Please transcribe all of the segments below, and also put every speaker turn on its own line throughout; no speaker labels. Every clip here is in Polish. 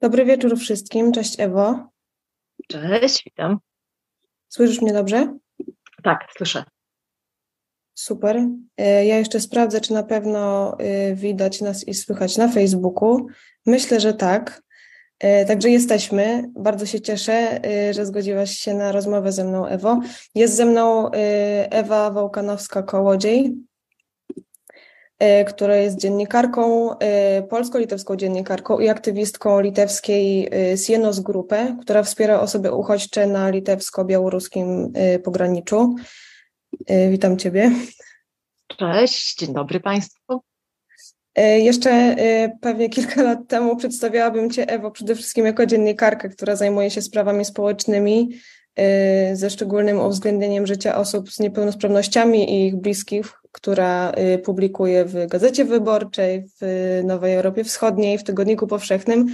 Dobry wieczór wszystkim. Cześć Ewo.
Cześć, witam.
Słyszysz mnie dobrze?
Tak, słyszę.
Super. E, ja jeszcze sprawdzę, czy na pewno e, widać nas i słychać na Facebooku. Myślę, że tak. E, także jesteśmy. Bardzo się cieszę, że zgodziłaś się na rozmowę ze mną, Ewo. Jest ze mną Ewa Wołkanowska-Kołodziej, która jest dziennikarką, e, polsko-litewską dziennikarką i aktywistką litewskiej e, Sienos Grupę, która wspiera osoby uchodźcze na litewsko-białoruskim pograniczu. Witam Ciebie.
Cześć, dzień dobry Państwu.
Jeszcze pewnie kilka lat temu przedstawiałabym Cię, Ewo, przede wszystkim jako dziennikarkę, która zajmuje się sprawami społecznymi, ze szczególnym uwzględnieniem życia osób z niepełnosprawnościami i ich bliskich która y, publikuje w Gazecie Wyborczej, w Nowej Europie Wschodniej, w Tygodniku Powszechnym.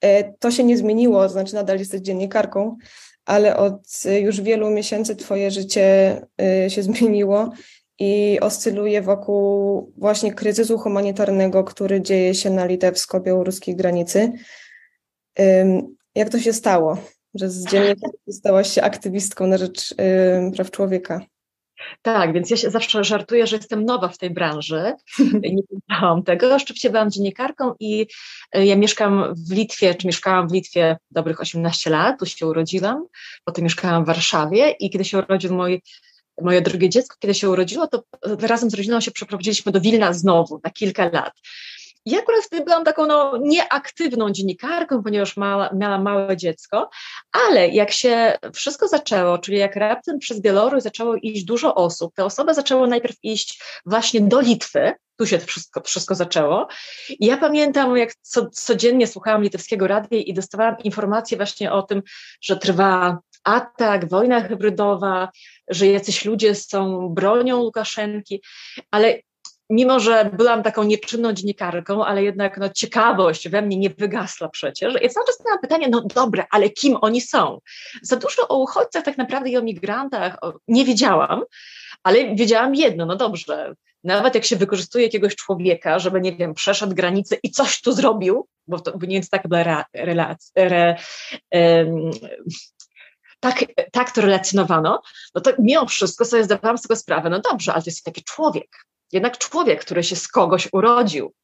E, to się nie zmieniło, to znaczy nadal jesteś dziennikarką, ale od już wielu miesięcy Twoje życie y, się zmieniło i oscyluje wokół właśnie kryzysu humanitarnego, który dzieje się na litewsko-białoruskiej granicy. Jak to się stało, że z dziennikarki stałaś się aktywistką na rzecz praw człowieka?
Tak, więc ja się zawsze żartuję, że jestem nowa w tej branży. Nie wiedziałam tego. Rzeczywiście byłam dziennikarką i e, ja mieszkam w Litwie, czy mieszkałam w Litwie dobrych 18 lat, tu się urodziłam, potem mieszkałam w Warszawie i kiedy się urodził mój moje drugie dziecko, kiedy się urodziło, to razem z rodziną się przeprowadziliśmy do Wilna znowu na kilka lat. Ja akurat wtedy byłam taką no, nieaktywną dziennikarką, ponieważ mała, miałam małe dziecko, ale jak się wszystko zaczęło, czyli jak raptem przez Białoruś zaczęło iść dużo osób, te osoby zaczęły najpierw iść właśnie do Litwy, tu się wszystko, wszystko zaczęło. I ja pamiętam, jak co, codziennie słuchałam litewskiego radia i dostawałam informacje właśnie o tym, że trwa atak, wojna hybrydowa, że jacyś ludzie są bronią Łukaszenki, ale mimo że byłam taką nieczynną dziennikarką, ale jednak no, ciekawość we mnie nie wygasła przecież. Ja cały czas miałam pytanie, no dobra, ale kim oni są? Za dużo o uchodźcach tak naprawdę i o migrantach nie wiedziałam, ale wiedziałam jedno, no dobrze, nawet jak się wykorzystuje jakiegoś człowieka, żeby, nie wiem, przeszedł granicę i coś tu zrobił, bo to bo nie jest tak relacja, re, um, tak, tak to relacjonowano, no to mimo wszystko sobie zdawałam z tego sprawę, no dobrze, ale to jest taki człowiek, jednak człowiek, który się z kogoś urodził,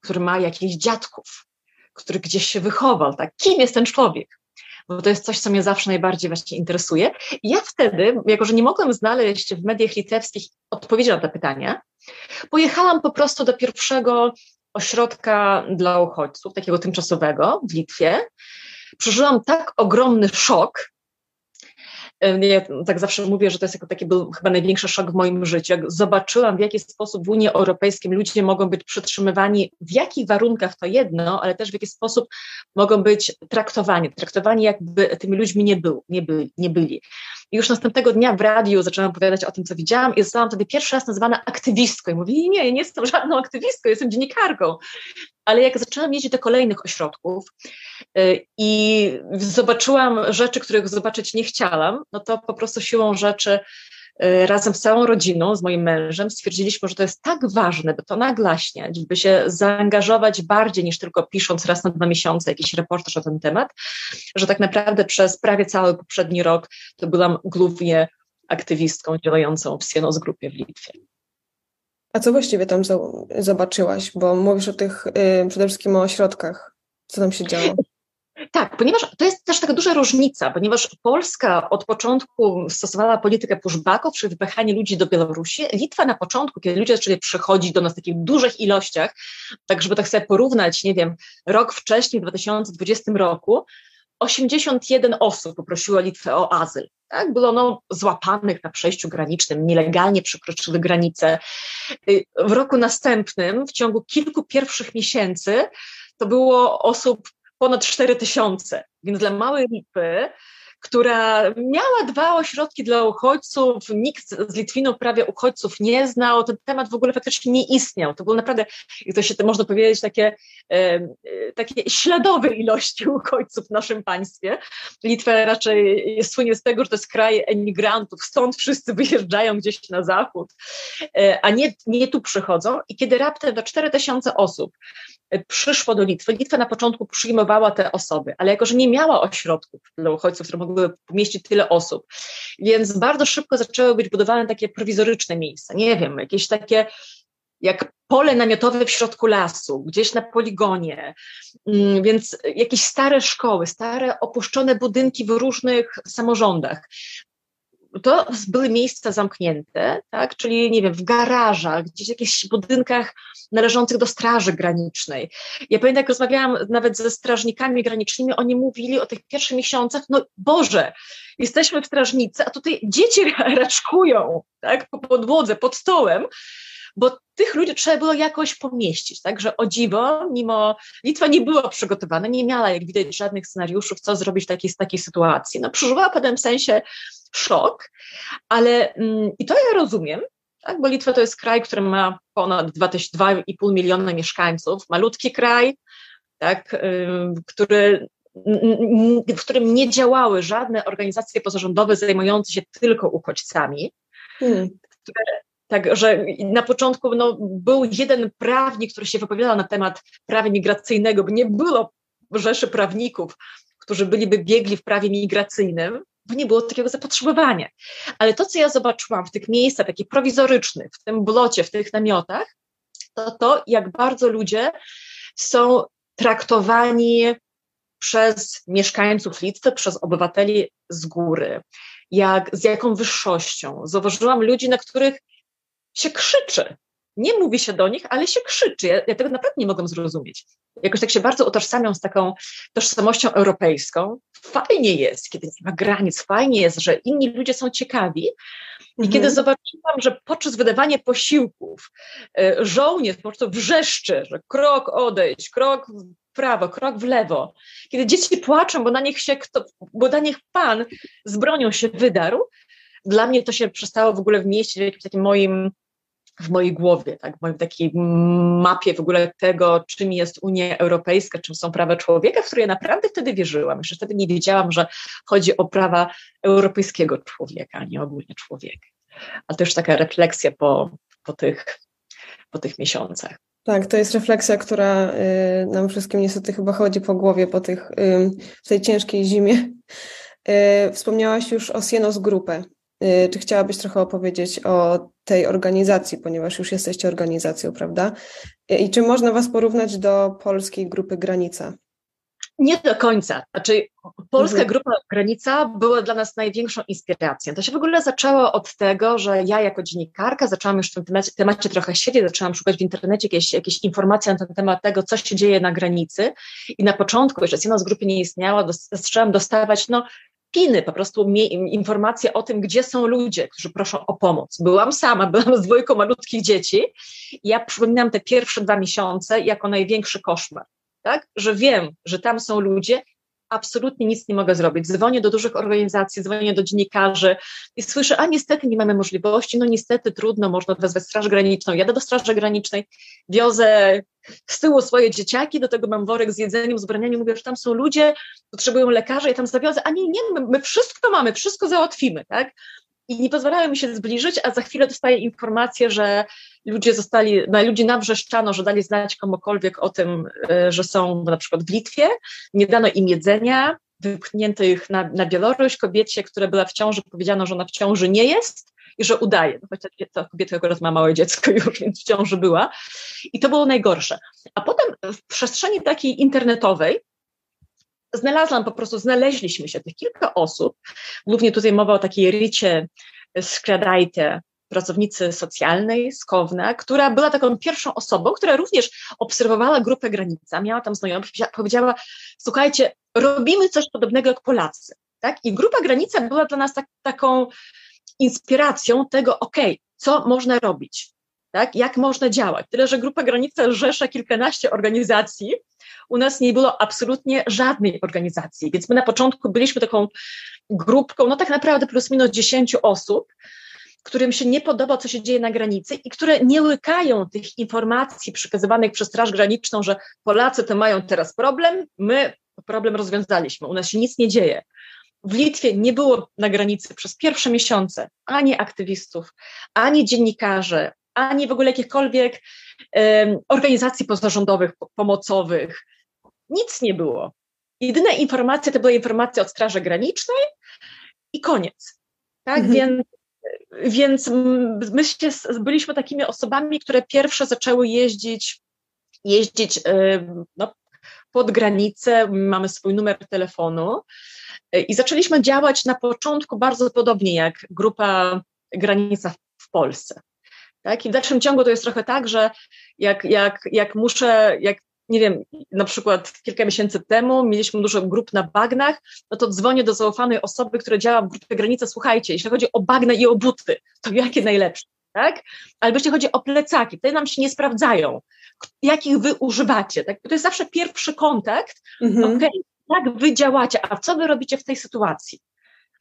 który ma jakichś dziadków, który gdzieś się wychował, tak? Kim jest ten człowiek? Bo to jest coś, co mnie zawsze najbardziej właśnie interesuje. I ja wtedy, jako że nie mogłam znaleźć w mediach litewskich odpowiedzi na te pytania, pojechałam po prostu do pierwszego ośrodka dla uchodźców, takiego tymczasowego w Litwie. Przeżyłam tak ogromny szok, ja tak zawsze mówię, że to jest jako taki był chyba największy szok w moim życiu. Jak zobaczyłam, w jaki sposób w Unii Europejskiej ludzie mogą być przetrzymywani, w jakich warunkach to jedno, ale też w jaki sposób mogą być traktowani. Traktowani jakby tymi ludźmi nie, był, nie, by, nie byli. I już następnego dnia w radiu zaczęłam opowiadać o tym, co widziałam i zostałam wtedy pierwszy raz nazywana aktywistką. I mówię, nie, ja nie jestem żadną aktywistką, jestem dziennikarką. Ale jak zaczęłam jeździć do kolejnych ośrodków y, i zobaczyłam rzeczy, których zobaczyć nie chciałam, no to po prostu siłą rzeczy razem z całą rodziną, z moim mężem, stwierdziliśmy, że to jest tak ważne, by to naglaśniać, by się zaangażować bardziej niż tylko pisząc raz na dwa miesiące jakiś reportaż o ten temat, że tak naprawdę przez prawie cały poprzedni rok to byłam głównie aktywistką działającą w Sienos Grupie w Litwie.
A co właściwie tam zobaczyłaś? Bo mówisz o tych, yy, przede wszystkim o ośrodkach. Co tam się działo?
Ponieważ to jest też taka duża różnica, ponieważ Polska od początku stosowała politykę pushbacków, czyli wypychanie ludzi do Białorusi. Litwa na początku, kiedy ludzie zaczęli przychodzić do nas w takich dużych ilościach, tak żeby tak sobie porównać, nie wiem, rok wcześniej, w 2020 roku, 81 osób poprosiło Litwę o azyl. Tak? Było no, złapanych na przejściu granicznym, nielegalnie przekroczyły granicę. W roku następnym, w ciągu kilku pierwszych miesięcy, to było osób ponad 4 tysiące. Więc dla małej Litwy, która miała dwa ośrodki dla uchodźców, nikt z Litwinów prawie uchodźców nie znał, ten temat w ogóle faktycznie nie istniał. To było naprawdę, jak to się można powiedzieć, takie, takie śladowe ilości uchodźców w naszym państwie. Litwa raczej jest słynie z tego, że to jest kraj emigrantów, stąd wszyscy wyjeżdżają gdzieś na zachód, e, a nie, nie tu przychodzą. I kiedy raptem do 4000 osób przyszło do Litwy. Litwa na początku przyjmowała te osoby, ale jako, że nie miała ośrodków dla uchodźców, które mogłyby pomieścić tyle osób, więc bardzo szybko zaczęły być budowane takie prowizoryczne miejsca. Nie wiem, jakieś takie jak pole namiotowe w środku lasu, gdzieś na poligonie, mm, więc jakieś stare szkoły, stare opuszczone budynki w różnych samorządach to były miejsca zamknięte, tak? czyli nie wiem, w garażach, gdzieś w jakichś budynkach należących do Straży Granicznej. Ja pamiętam, jak rozmawiałam nawet ze strażnikami granicznymi, oni mówili o tych pierwszych miesiącach, no Boże, jesteśmy w strażnicy, a tutaj dzieci raczkują tak? po podłodze, pod stołem, bo tych ludzi trzeba było jakoś pomieścić. Także o dziwo, mimo Litwa nie była przygotowana, nie miała, jak widać, żadnych scenariuszów, co zrobić w takiej, takiej sytuacji. No, przeżywała w pewnym sensie szok, ale mm, i to ja rozumiem, tak, bo Litwa to jest kraj, który ma ponad 2,5 miliona mieszkańców, malutki kraj, tak, y, który w którym nie działały żadne organizacje pozarządowe zajmujące się tylko uchodźcami, hmm. które Także na początku no, był jeden prawnik, który się wypowiadał na temat prawa migracyjnego, bo nie było rzeszy prawników, którzy byliby biegli w prawie migracyjnym, bo nie było takiego zapotrzebowania. Ale to, co ja zobaczyłam w tych miejscach takich prowizorycznych, w tym blocie, w tych namiotach, to to, jak bardzo ludzie są traktowani przez mieszkańców Litwy, przez obywateli z góry, jak, z jaką wyższością. Zauważyłam ludzi, na których się krzyczy. Nie mówi się do nich, ale się krzyczy. Ja, ja tego naprawdę nie mogę zrozumieć. Jakoś tak się bardzo utożsamiam z taką tożsamością europejską. Fajnie jest, kiedy nie ma granic, fajnie jest, że inni ludzie są ciekawi. I mhm. kiedy zobaczyłam, że podczas wydawania posiłków e, żołnierz po prostu wrzeszczy, że krok odejść, krok w prawo, krok w lewo, kiedy dzieci płaczą, bo na nich się kto, bo na nich pan z bronią się wydarł, dla mnie to się przestało w ogóle w jakimś takim moim w mojej głowie, tak, w mojej takiej mapie w ogóle tego, czym jest Unia Europejska, czym są prawa człowieka, w które naprawdę wtedy wierzyłam. Jeszcze wtedy nie wiedziałam, że chodzi o prawa europejskiego człowieka, a nie ogólnie człowieka. Ale to już taka refleksja po, po, tych, po tych miesiącach.
Tak, to jest refleksja, która y, nam wszystkim niestety chyba chodzi po głowie po tych, y, w tej ciężkiej zimie. Y, wspomniałaś już o Sienos Grupę. Y, czy chciałabyś trochę opowiedzieć o tej organizacji, ponieważ już jesteście organizacją, prawda? I czy można Was porównać do polskiej grupy Granica?
Nie do końca. Znaczy, polska mhm. grupa Granica była dla nas największą inspiracją. To się w ogóle zaczęło od tego, że ja jako dziennikarka zaczęłam już w tym temacie, temacie trochę siedzieć, zaczęłam szukać w internecie jakieś, jakieś informacje na ten temat tego, co się dzieje na granicy. I na początku, jeszcze z grupy nie istniała, zaczęłam dostawać no, piny, po prostu informacje o tym, gdzie są ludzie, którzy proszą o pomoc. Byłam sama, byłam z dwójką malutkich dzieci. Ja przypominam te pierwsze dwa miesiące jako największy koszmar, tak? Że wiem, że tam są ludzie, absolutnie nic nie mogę zrobić. Dzwonię do dużych organizacji, dzwonię do dziennikarzy i słyszę, a niestety nie mamy możliwości, no niestety trudno, można wezwać Straż Graniczną. Jadę do Straży Granicznej, wiozę z tyłu swoje dzieciaki, do tego mam worek z jedzeniem, z ubraniami, mówię, że tam są ludzie, potrzebują lekarza, ja tam zawiozę, a nie, nie, my, my wszystko mamy, wszystko załatwimy, tak? I nie pozwalają mi się zbliżyć, a za chwilę dostaję informację, że ludzie zostali, na ludzi nawrzeszczano, że dali znać komukolwiek o tym, e, że są na przykład w Litwie, nie dano im jedzenia, wypchnięto ich na, na Białoruś, kobiecie, która była w ciąży, powiedziano, że ona w ciąży nie jest, i że udaje. No, chociaż ta kobieta akurat ma małe dziecko już, więc w ciąży była. I to było najgorsze. A potem w przestrzeni takiej internetowej znalazłam po prostu, znaleźliśmy się, tych kilka osób, głównie tutaj mowa o takiej Ricie Skradajte, pracownicy socjalnej z Kowna, która była taką pierwszą osobą, która również obserwowała grupę granica, miała tam znajomych, powiedziała, słuchajcie, robimy coś podobnego jak Polacy. Tak? I grupa granica była dla nas tak, taką inspiracją tego, ok, co można robić, tak? jak można działać. Tyle, że Grupa Granica rzesza kilkanaście organizacji, u nas nie było absolutnie żadnej organizacji, więc my na początku byliśmy taką grupką, no tak naprawdę plus minus 10 osób, którym się nie podoba, co się dzieje na granicy i które nie łykają tych informacji przekazywanych przez Straż Graniczną, że Polacy to mają teraz problem, my problem rozwiązaliśmy, u nas się nic nie dzieje. W Litwie nie było na granicy przez pierwsze miesiące ani aktywistów, ani dziennikarzy, ani w ogóle jakichkolwiek um, organizacji pozarządowych, pomocowych. Nic nie było. Jedyne informacje to były informacje od Straży Granicznej i koniec. Tak, mhm. więc więc my się, byliśmy takimi osobami, które pierwsze zaczęły jeździć, jeździć no, pod granicę, mamy swój numer telefonu e, i zaczęliśmy działać na początku bardzo podobnie jak grupa Granica w Polsce. Tak? I w dalszym ciągu to jest trochę tak, że jak, jak, jak muszę, jak nie wiem, na przykład kilka miesięcy temu mieliśmy dużo grup na bagnach, no to dzwonię do zaufanej osoby, która działa w grupie Granica, słuchajcie, jeśli chodzi o bagna i o buty, to jakie najlepsze, tak? Albo jeśli chodzi o plecaki, te nam się nie sprawdzają, jakich wy używacie, tak? To jest zawsze pierwszy kontakt, mhm. okay, jak wy działacie, a co wy robicie w tej sytuacji?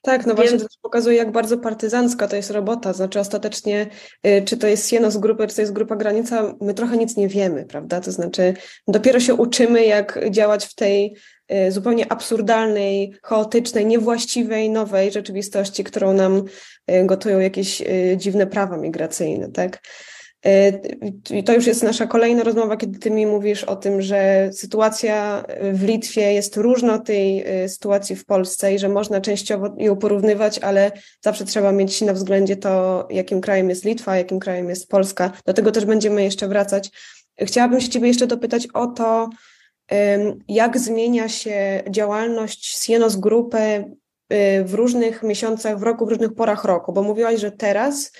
Tak, no właśnie to pokazuje, jak bardzo partyzancka to jest robota. Znaczy ostatecznie, y, czy to jest Sieno z grupy, czy to jest grupa granica, my trochę nic nie wiemy, prawda? To znaczy dopiero się uczymy, jak działać w tej y, zupełnie absurdalnej, chaotycznej, niewłaściwej, nowej rzeczywistości, którą nam y, gotują jakieś dziwne prawa migracyjne, tak? I to już jest nasza kolejna rozmowa, kiedy ty mi mówisz o tym, że sytuacja w Litwie jest różna od tej y, sytuacji w Polsce i że można częściowo ją porównywać, ale zawsze trzeba mieć na względzie to, jakim krajem jest Litwa, jakim krajem jest Polska. Do tego też będziemy jeszcze wracać. Chciałabym się ciebie jeszcze dopytać o to, jak zmienia się działalność Sienos Grupy y, w różnych miesiącach w roku, w różnych porach roku, bo mówiłaś, że teraz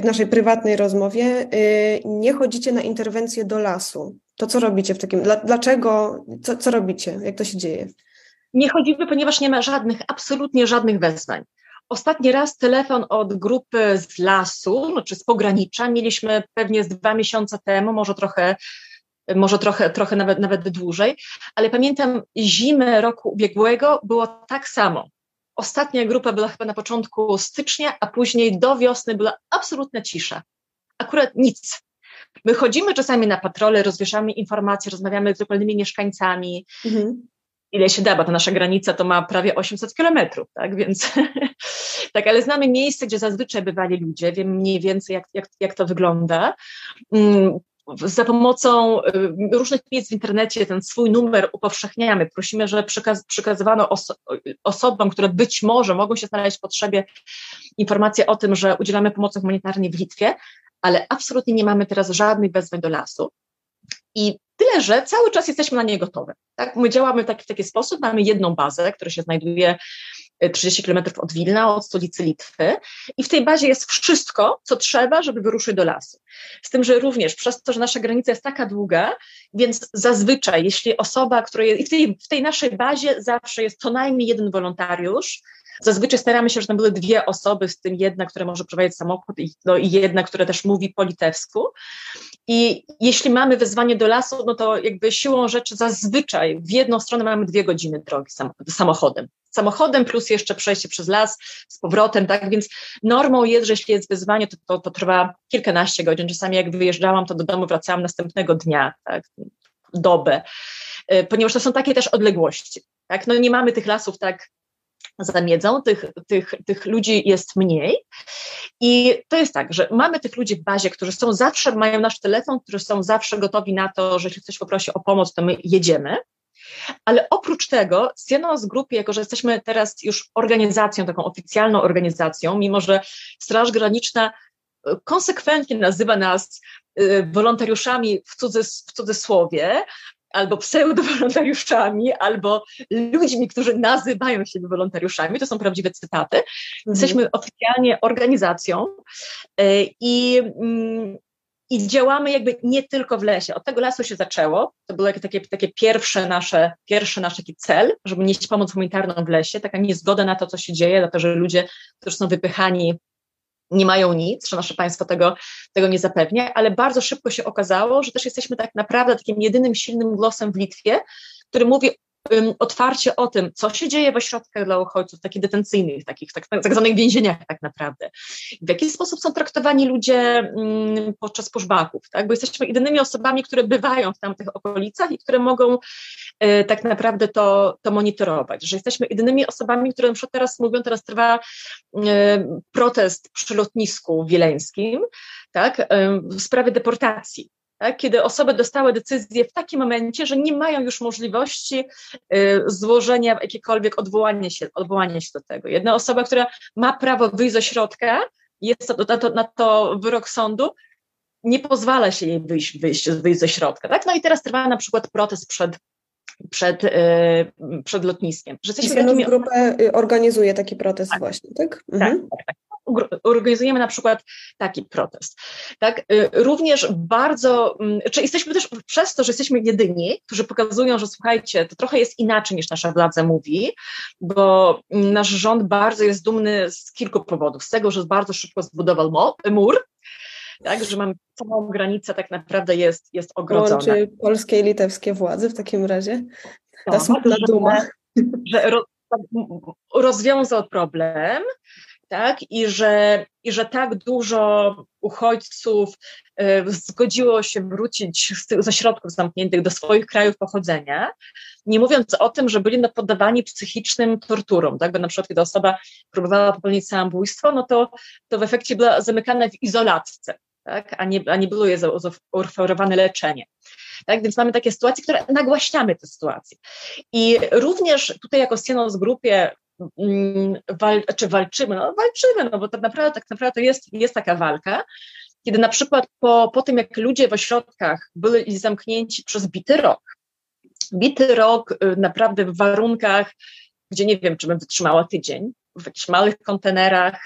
w naszej prywatnej rozmowie, y, nie chodzicie na interwencję do lasu. To co robicie w takim, dlaczego, co, co robicie, jak to się dzieje?
Nie chodzimy, ponieważ nie ma żadnych, absolutnie żadnych wezwań. Ostatni raz telefon od grupy z lasu, znaczy z pogranicza, mieliśmy pewnie z dwa miesiące temu, może trochę, może trochę, trochę nawet, nawet dłużej, ale pamiętam zimę roku ubiegłego było tak samo. Ostatnia grupa była chyba na początku stycznia, a później do wiosny była absolutna cisza. Akurat nic. My chodzimy czasami na patrole, rozwieszamy informacje, rozmawiamy z lokalnymi mieszkańcami. Mhm. Ile się da, bo ta nasza granica to ma prawie 800 kilometrów, tak? Więc tak, ale znamy miejsce, gdzie zazwyczaj bywali ludzie, wiemy mniej więcej, jak, jak, jak to wygląda. Za pomocą y, różnych miejsc w internecie ten swój numer upowszechniamy. Prosimy, żeby przekaz przekazywano oso osobom, które być może mogą się znaleźć w potrzebie, informacje o tym, że udzielamy pomocy humanitarnej w Litwie, ale absolutnie nie mamy teraz żadnych wezwań do lasu. I tyle, że cały czas jesteśmy na nie gotowe. Tak? My działamy w taki, w taki sposób, mamy jedną bazę, która się znajduje 30 kilometrów od Wilna, od stolicy Litwy i w tej bazie jest wszystko, co trzeba, żeby wyruszyć do lasu. Z tym, że również przez to, że nasza granica jest taka długa, więc zazwyczaj, jeśli osoba, która jest, i w tej, w tej naszej bazie zawsze jest co najmniej jeden wolontariusz, Zazwyczaj staramy się, że tam były dwie osoby, z tym jedna, która może prowadzić samochód i, no, i jedna, która też mówi po litewsku. I jeśli mamy wezwanie do lasu, no to jakby siłą rzeczy zazwyczaj w jedną stronę mamy dwie godziny drogi samochodem samochodem, plus jeszcze przejście przez las z powrotem, tak? Więc normą jest, że jeśli jest wyzwanie, to, to, to trwa kilkanaście godzin. Czasami jak wyjeżdżałam, to do domu wracałam następnego dnia, tak? Dobę, y, ponieważ to są takie też odległości, tak? No nie mamy tych lasów tak zamiedzą, tych, tych, tych ludzi jest mniej. I to jest tak, że mamy tych ludzi w bazie, którzy są zawsze, mają nasz telefon, którzy są zawsze gotowi na to, że jeśli ktoś poprosi o pomoc, to my jedziemy. Ale oprócz tego, z Grupy, jako że jesteśmy teraz już organizacją, taką oficjalną organizacją, mimo że Straż Graniczna e, konsekwentnie nazywa nas e, wolontariuszami w, cudzys w cudzysłowie, albo pseudowolontariuszami, albo ludźmi, którzy nazywają się wolontariuszami, to są prawdziwe cytaty. Mhm. Jesteśmy oficjalnie organizacją e, i mm, i działamy jakby nie tylko w lesie. Od tego lasu się zaczęło. To był takie, takie pierwsze nasze, pierwszy nasz taki cel, żeby nieść pomoc humanitarną w lesie, taka niezgoda na to, co się dzieje, na to, że ludzie, którzy są wypychani, nie mają nic, że nasze państwo tego, tego nie zapewnia, ale bardzo szybko się okazało, że też jesteśmy tak naprawdę takim jedynym silnym głosem w Litwie, który mówi otwarcie o tym, co się dzieje w ośrodkach dla uchodźców, takich detencyjnych, takich tak, tak zwanych więzieniach tak naprawdę. W jaki sposób są traktowani ludzie podczas pushbacków, tak? bo jesteśmy jedynymi osobami, które bywają w tamtych okolicach i które mogą e, tak naprawdę to, to monitorować, że jesteśmy jedynymi osobami, które na przykład teraz mówią, teraz trwa protest przy lotnisku wileńskim, tak, w sprawie deportacji tak, kiedy osoby dostały decyzję w takim momencie, że nie mają już możliwości y, złożenia jakiekolwiek odwołania się, odwołania się do tego. Jedna osoba, która ma prawo wyjść ze środka, jest to, na, to, na to wyrok sądu, nie pozwala się jej wyjść, wyjść, wyjść ze środka. Tak? No i teraz trwa na przykład protest przed przed, y, przed lotniskiem.
Że jesteśmy takimi... grupę y, organizuje taki protest tak. właśnie, tak?
Mhm. Tak, tak, tak organizujemy na przykład taki protest. Tak? Y, również bardzo, mm, czy jesteśmy też przez to, że jesteśmy jedyni, którzy pokazują, że słuchajcie, to trochę jest inaczej niż nasza władza mówi, bo nasz rząd bardzo jest dumny z kilku powodów. Z tego, że bardzo szybko zbudował mur, tak, że mamy całą granicę tak naprawdę jest, jest ogrodzona.
Łączy polskie i litewskie władze w takim razie? Ta tak, smutna duma.
Że rozwiązał problem, tak? I że, I że tak dużo uchodźców y, zgodziło się wrócić z tych ośrodków zamkniętych do swoich krajów pochodzenia, nie mówiąc o tym, że byli poddawani psychicznym torturom, tak? Bo na przykład, kiedy osoba próbowała popełnić samobójstwo, no to, to w efekcie była zamykana w izolatce, tak? a, nie, a nie było jej zaoferowane leczenie. Tak? Więc mamy takie sytuacje, które nagłaśniamy te sytuacje. I również tutaj jako Sienos Grupie Mm, wal, czy walczymy? No walczymy, no bo tak naprawdę, tak naprawdę to jest, jest taka walka, kiedy na przykład po, po tym, jak ludzie w ośrodkach byli zamknięci przez bity rok, bity rok y, naprawdę w warunkach, gdzie nie wiem, czy bym wytrzymała tydzień, w jakichś małych kontenerach,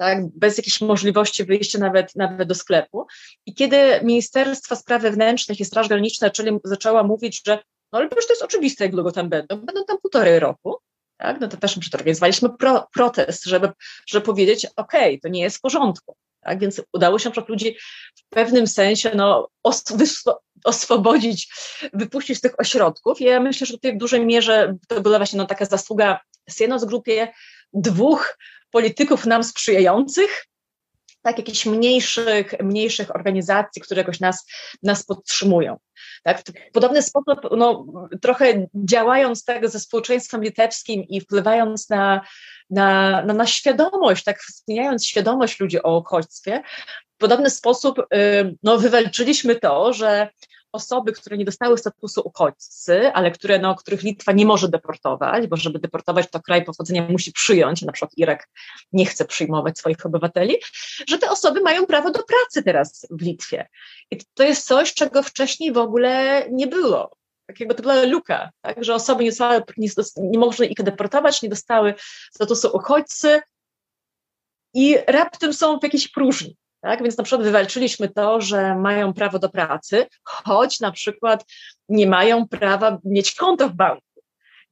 tak, bez jakiejś możliwości wyjścia nawet, nawet do sklepu. I kiedy Ministerstwo Spraw Wewnętrznych i Straż Graniczna zaczęła mówić, że no ale przecież to jest oczywiste, jak długo tam będą, będą tam półtorej roku, tak? no to też przeorganizowaliśmy pro, protest, żeby, żeby powiedzieć, ok, to nie jest w porządku. Tak? Więc udało się na ludzi w pewnym sensie no, os, oswobodzić, wypuścić z tych ośrodków. I ja myślę, że tutaj w dużej mierze to była właśnie no, taka zasługa Sienos grupie dwóch polityków nam sprzyjających, tak, jakichś mniejszych, mniejszych organizacji, które jakoś nas, nas podtrzymują. Tak? W podobny sposób, no, trochę działając tak ze społeczeństwem litewskim i wpływając na, na, na, na świadomość, tak wzmacniając świadomość ludzi o uchodźstwie, w podobny sposób y, no, wywalczyliśmy to, że osoby, które nie dostały statusu uchodźcy, ale które, no, których Litwa nie może deportować, bo żeby deportować, to kraj pochodzenia musi przyjąć, na przykład Irak nie chce przyjmować swoich obywateli, że te osoby mają prawo do pracy teraz w Litwie. I to jest coś, czego wcześniej w ogóle nie było. Takiego to była luka, tak? że osoby nie, dostały, nie, nie można ich deportować, nie dostały statusu uchodźcy i raptem są w jakiejś próżni. Tak? Więc na przykład wywalczyliśmy to, że mają prawo do pracy, choć na przykład nie mają prawa mieć konta w banku.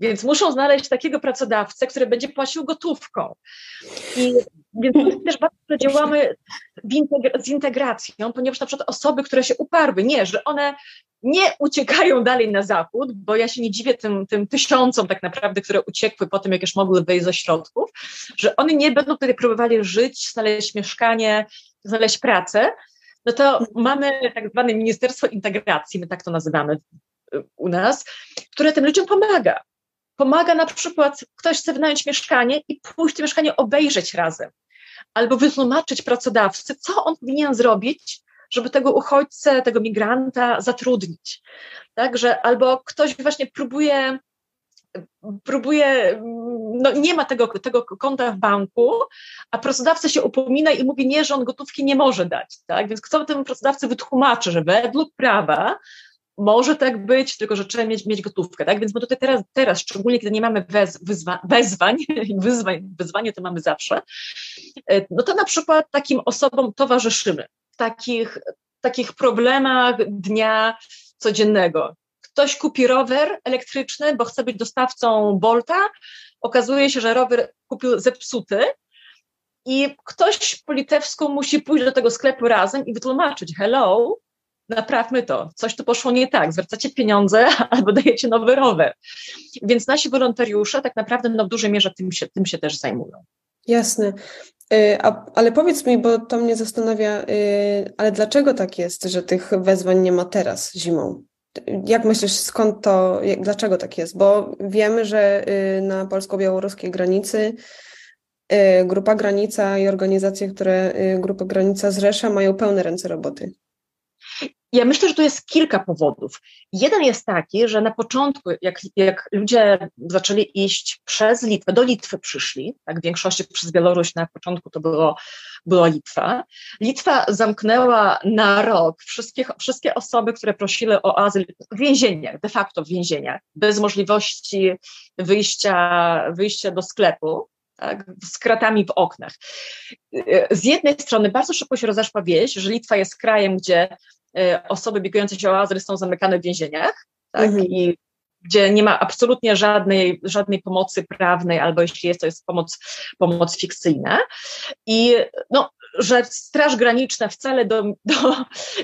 Więc muszą znaleźć takiego pracodawcę, który będzie płacił gotówką. I więc też bardzo działamy z integracją, ponieważ na przykład osoby, które się uparły, nie, że one nie uciekają dalej na zachód, bo ja się nie dziwię tym, tym tysiącom tak naprawdę, które uciekły po tym, jak już mogły wyjść ze środków, że oni nie będą tutaj próbowali żyć, znaleźć mieszkanie, znaleźć pracę, no to mamy tak zwane Ministerstwo Integracji, my tak to nazywamy u nas, które tym ludziom pomaga. Pomaga na przykład, ktoś chce wynająć mieszkanie i pójść to mieszkanie obejrzeć razem, albo wytłumaczyć pracodawcy, co on powinien zrobić, żeby tego uchodźcę, tego migranta zatrudnić. Także albo ktoś właśnie próbuje próbuje, no nie ma tego, tego konta w banku, a pracodawca się upomina i mówi nie, że on gotówki nie może dać, tak? Więc kto temu pracodawcy wytłumaczy, że według prawa może tak być, tylko że trzeba mieć, mieć gotówkę, tak? Więc my tutaj teraz, teraz szczególnie kiedy nie mamy wez, wyzwa, wezwań, wyzwań, wyzwanie to mamy zawsze, e, no to na przykład takim osobom towarzyszymy takich, takich problemach dnia codziennego. Ktoś kupi rower elektryczny, bo chce być dostawcą Bolta, okazuje się, że rower kupił zepsuty, i ktoś po litewsku musi pójść do tego sklepu razem i wytłumaczyć: Hello, naprawmy to, coś tu poszło nie tak, zwracacie pieniądze albo dajecie nowy rower. Więc nasi wolontariusze tak naprawdę no, w dużej mierze tym się, tym się też zajmują.
Jasne. Y, a, ale powiedz mi, bo to mnie zastanawia, y, ale dlaczego tak jest, że tych wezwań nie ma teraz zimą? Jak myślisz, skąd to, jak, dlaczego tak jest? Bo wiemy, że y, na polsko-białoruskiej granicy Grupa Granica i organizacje, które Grupa Granica zrzesza, mają pełne ręce roboty.
Ja myślę, że tu jest kilka powodów. Jeden jest taki, że na początku, jak, jak ludzie zaczęli iść przez Litwę, do Litwy przyszli, tak w większości przez Białoruś na początku to było, była Litwa. Litwa zamknęła na rok wszystkie, wszystkie osoby, które prosiły o azyl w więzieniach, de facto w więzieniach, bez możliwości wyjścia, wyjścia do sklepu. Tak, z kratami w oknach. Z jednej strony bardzo szybko się rozeszła wieść, że Litwa jest krajem, gdzie osoby biegające się o azyl są zamykane w więzieniach, tak? Mhm. I gdzie nie ma absolutnie żadnej, żadnej pomocy prawnej, albo jeśli jest, to jest pomoc, pomoc fikcyjna. I no, że Straż Graniczna wcale do, do,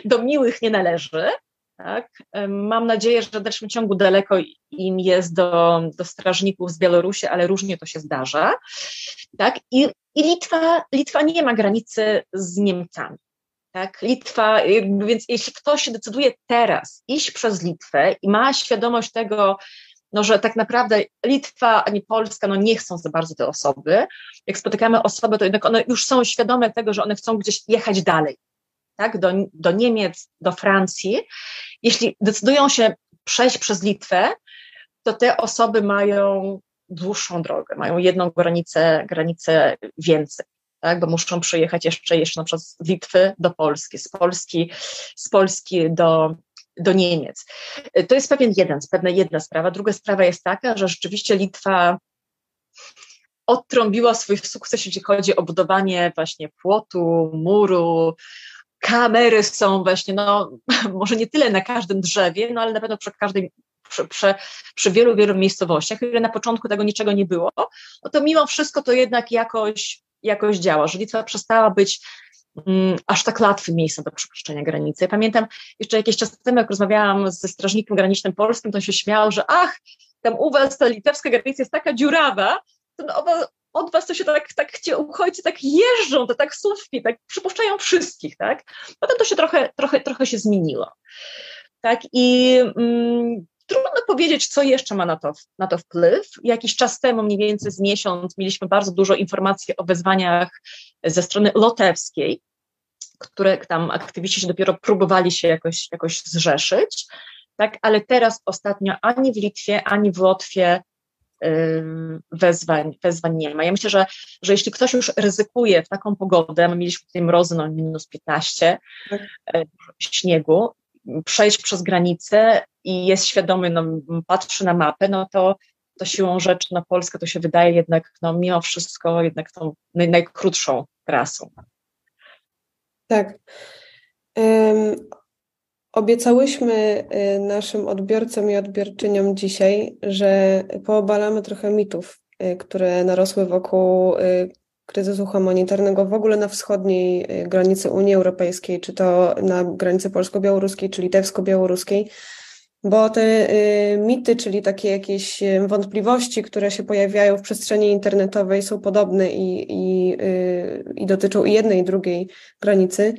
do miłych nie należy. Tak? Mam nadzieję, że w dalszym ciągu daleko im jest do, do strażników z Białorusi, ale różnie to się zdarza. Tak? I, i Litwa, Litwa nie ma granicy z Niemcami. Tak? Litwa, więc jeśli ktoś decyduje teraz iść przez Litwę i ma świadomość tego, no, że tak naprawdę Litwa ani Polska no, nie chcą za bardzo te osoby, jak spotykamy osoby, to jednak one już są świadome tego, że one chcą gdzieś jechać dalej, tak? do, do Niemiec, do Francji. Jeśli decydują się przejść przez Litwę, to te osoby mają dłuższą drogę, mają jedną granicę, granicę więcej tak, bo muszą przyjechać jeszcze, jeszcze na przykład z Litwy do Polski, z Polski, z Polski do, do Niemiec. To jest pewien jeden, pewna jedna sprawa. Druga sprawa jest taka, że rzeczywiście Litwa odtrąbiła swój sukces, jeśli chodzi o budowanie właśnie płotu, muru, kamery są właśnie, no może nie tyle na każdym drzewie, no ale na pewno przy każdej przy, przy, przy, wielu, wielu miejscowościach, które na początku tego niczego nie było, no to mimo wszystko to jednak jakoś jakoś działa, że Litwa przestała być mm, aż tak łatwym miejscem do przekroczenia granicy. Ja pamiętam jeszcze jakiś czas temu, jak rozmawiałam ze strażnikiem granicznym polskim, to on się śmiał, że ach, tam u was ta litewska granica jest taka dziurawa, to no, od was to się tak, tak ci uchodźcy tak jeżdżą, te taksówki, tak przypuszczają wszystkich, tak? Potem to się trochę, trochę, trochę się zmieniło. Tak, i mm, Trudno powiedzieć, co jeszcze ma na to, na to wpływ. Jakiś czas temu, mniej więcej z miesiąc, mieliśmy bardzo dużo informacji o wezwaniach ze strony lotewskiej, które tam aktywiści się dopiero próbowali się jakoś, jakoś zrzeszyć. Tak, ale teraz ostatnio ani w Litwie, ani w Łotwie wezwań, wezwań nie ma. Ja myślę, że, że jeśli ktoś już ryzykuje w taką pogodę, my mieliśmy tutaj mrozy no minus 15, tak. E, śniegu, przejść przez granicę i jest świadomy, no, patrzy na mapę, no to, to siłą rzeczy na Polskę to się wydaje jednak, no mimo wszystko, jednak tą naj, najkrótszą trasą.
Tak. Um, obiecałyśmy y, naszym odbiorcom i odbiorczyniom dzisiaj, że poobalamy trochę mitów, y, które narosły wokół y, kryzysu humanitarnego w ogóle na wschodniej y, granicy Unii Europejskiej, czy to na granicy polsko-białoruskiej, czy litewsko-białoruskiej, bo te y, mity, czyli takie jakieś y, wątpliwości, które się pojawiają w przestrzeni internetowej, są podobne i, i, i dotyczą i jednej, i drugiej granicy.